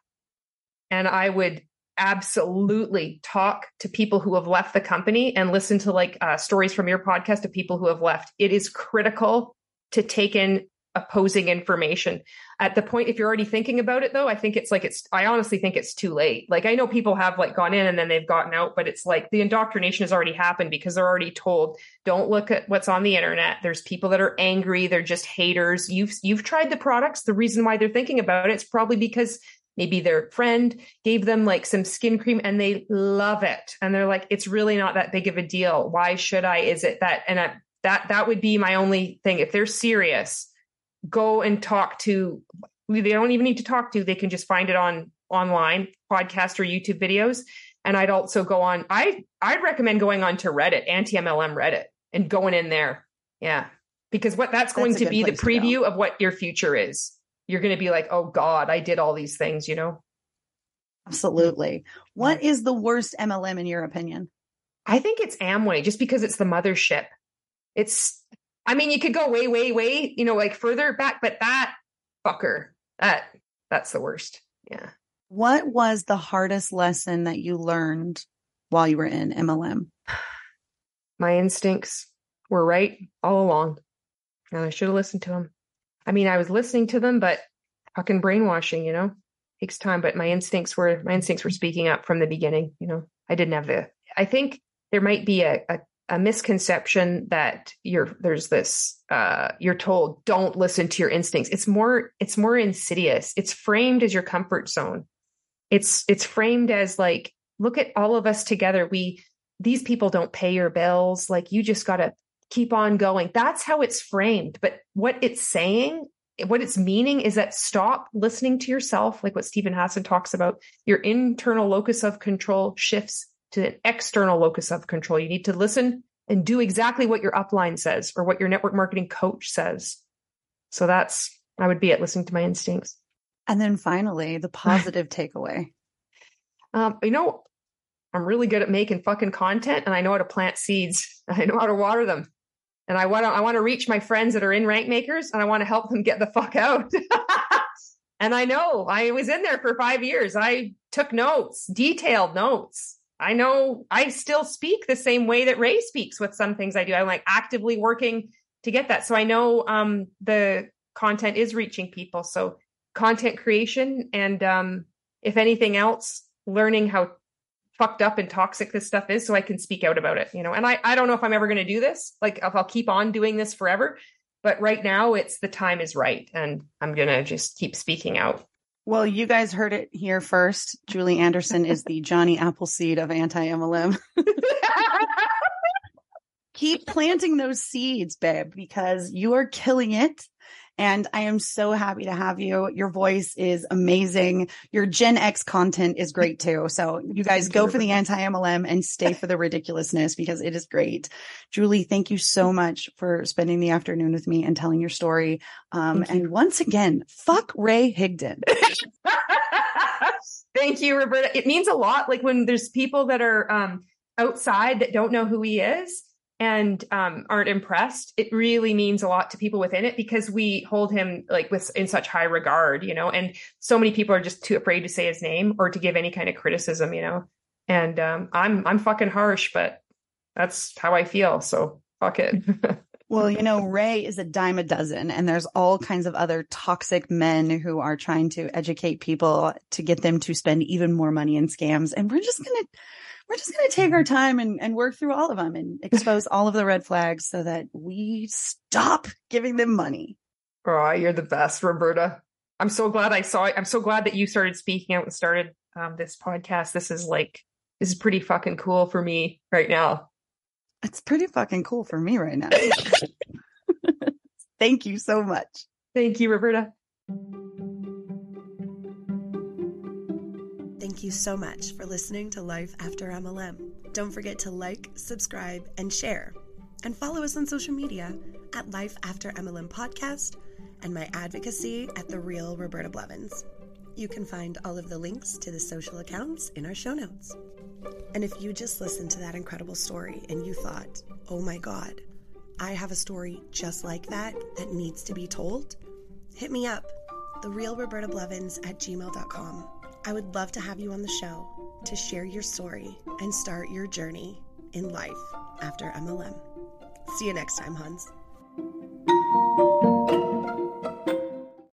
Speaker 2: And I would absolutely talk to people who have left the company and listen to like uh, stories from your podcast of people who have left. It is critical to take in opposing information. At the point if you're already thinking about it though i think it's like it's i honestly think it's too late. Like i know people have like gone in and then they've gotten out but it's like the indoctrination has already happened because they're already told don't look at what's on the internet. There's people that are angry. They're just haters. You've you've tried the products. The reason why they're thinking about it, it's probably because maybe their friend gave them like some skin cream and they love it. And they're like it's really not that big of a deal. Why should i? Is it that and I, that that would be my only thing. If they're serious go and talk to they don't even need to talk to they can just find it on online podcast or youtube videos. And i'd also go on i i'd recommend going on to reddit anti-mlm reddit and going in there. Yeah. Because what that's going that's to be the preview to of what your future is you're going to be like, oh God, I did all these things, you know?
Speaker 3: Absolutely. What is the worst MLM in your opinion?
Speaker 2: I think it's Amway just because it's the mothership. It's, I mean, you could go way, way, way, you know, like further back, but that fucker, that, that's the worst. Yeah.
Speaker 3: What was the hardest lesson that you learned while you were in MLM?
Speaker 2: My instincts were right all along. And I should have listened to them. I mean, I was listening to them, but fucking brainwashing, you know, takes time. But my instincts were my instincts were speaking up from the beginning. You know, I didn't have the. I think there might be a, a, a misconception that you're there's this uh, you're told don't listen to your instincts. It's more it's more insidious. It's framed as your comfort zone. It's it's framed as like look at all of us together. We these people don't pay your bills. Like you just got to keep on going. That's how it's framed. But what it's saying, what it's meaning is that stop listening to yourself, like what Steven Hassan talks about. Your internal locus of control shifts to an external locus of control. You need to listen and do exactly what your upline says or what your network marketing coach says. So that's, I would be at listening to my instincts.
Speaker 3: And then finally, the positive takeaway.
Speaker 2: Um, you know, I'm really good at making fucking content and I know how to plant seeds. I know how to water them and I want to I want to reach my friends that are in rank makers and I want to help them get the fuck out. and I know I was in there for 5 years. I took notes, detailed notes. I know I still speak the same way that Ray speaks with some things I do. I'm like actively working to get that. So I know um, the content is reaching people. So content creation and um, if anything else, learning how fucked up and toxic this stuff is so I can speak out about it, you know. And I I don't know if I'm ever going to do this, like if I'll keep on doing this forever, but right now it's the time is right and I'm going to just keep speaking out.
Speaker 3: Well, you guys heard it here first. Julie Anderson is the Johnny Appleseed of anti MLM. Keep planting those seeds, babe, because you are killing it. And I am so happy to have you. Your voice is amazing. Your Gen X content is great too. So you guys go for the anti MLM and stay for the ridiculousness because it is great. Julie, thank you so much for spending the afternoon with me and telling your story. Um, and once again, fuck Ray Higdon.
Speaker 2: thank you, Roberta. It means a lot. Like when there's people that are um, outside that don't know who he is and um, aren't impressed, it really means a lot to people within it because we hold him like with in such high regard, you know. And so many people are just too afraid to say his name or to give any kind of criticism, you know. And um, I'm I'm fucking harsh, but that's how I feel. So fuck it.
Speaker 3: well, you know, Ray is a dime a dozen, and there's all kinds of other toxic men who are trying to educate people to get them to spend even more money in scams. And we're just gonna we're just going to take our time and, and work through all of them and expose all of the red flags so that we stop giving them money.
Speaker 2: Oh, you're the best, Roberta. I'm so glad I saw it. I'm so glad that you started speaking out and started um, this podcast. This is like, this is pretty fucking cool for me right now.
Speaker 3: It's pretty fucking cool for me right now. Thank you so much.
Speaker 2: Thank you, Roberta.
Speaker 3: You so much for listening to Life After MLM. Don't forget to like, subscribe, and share. And follow us on social media at Life After MLM Podcast and my advocacy at The Real Roberta Blevins. You can find all of the links to the social accounts in our show notes. And if you just listened to that incredible story and you thought, oh my God, I have a story just like that that needs to be told, hit me up, therealrobertablevins at gmail.com. I would love to have you on the show to share your story and start your journey in life after MLM. See you next time, Hans.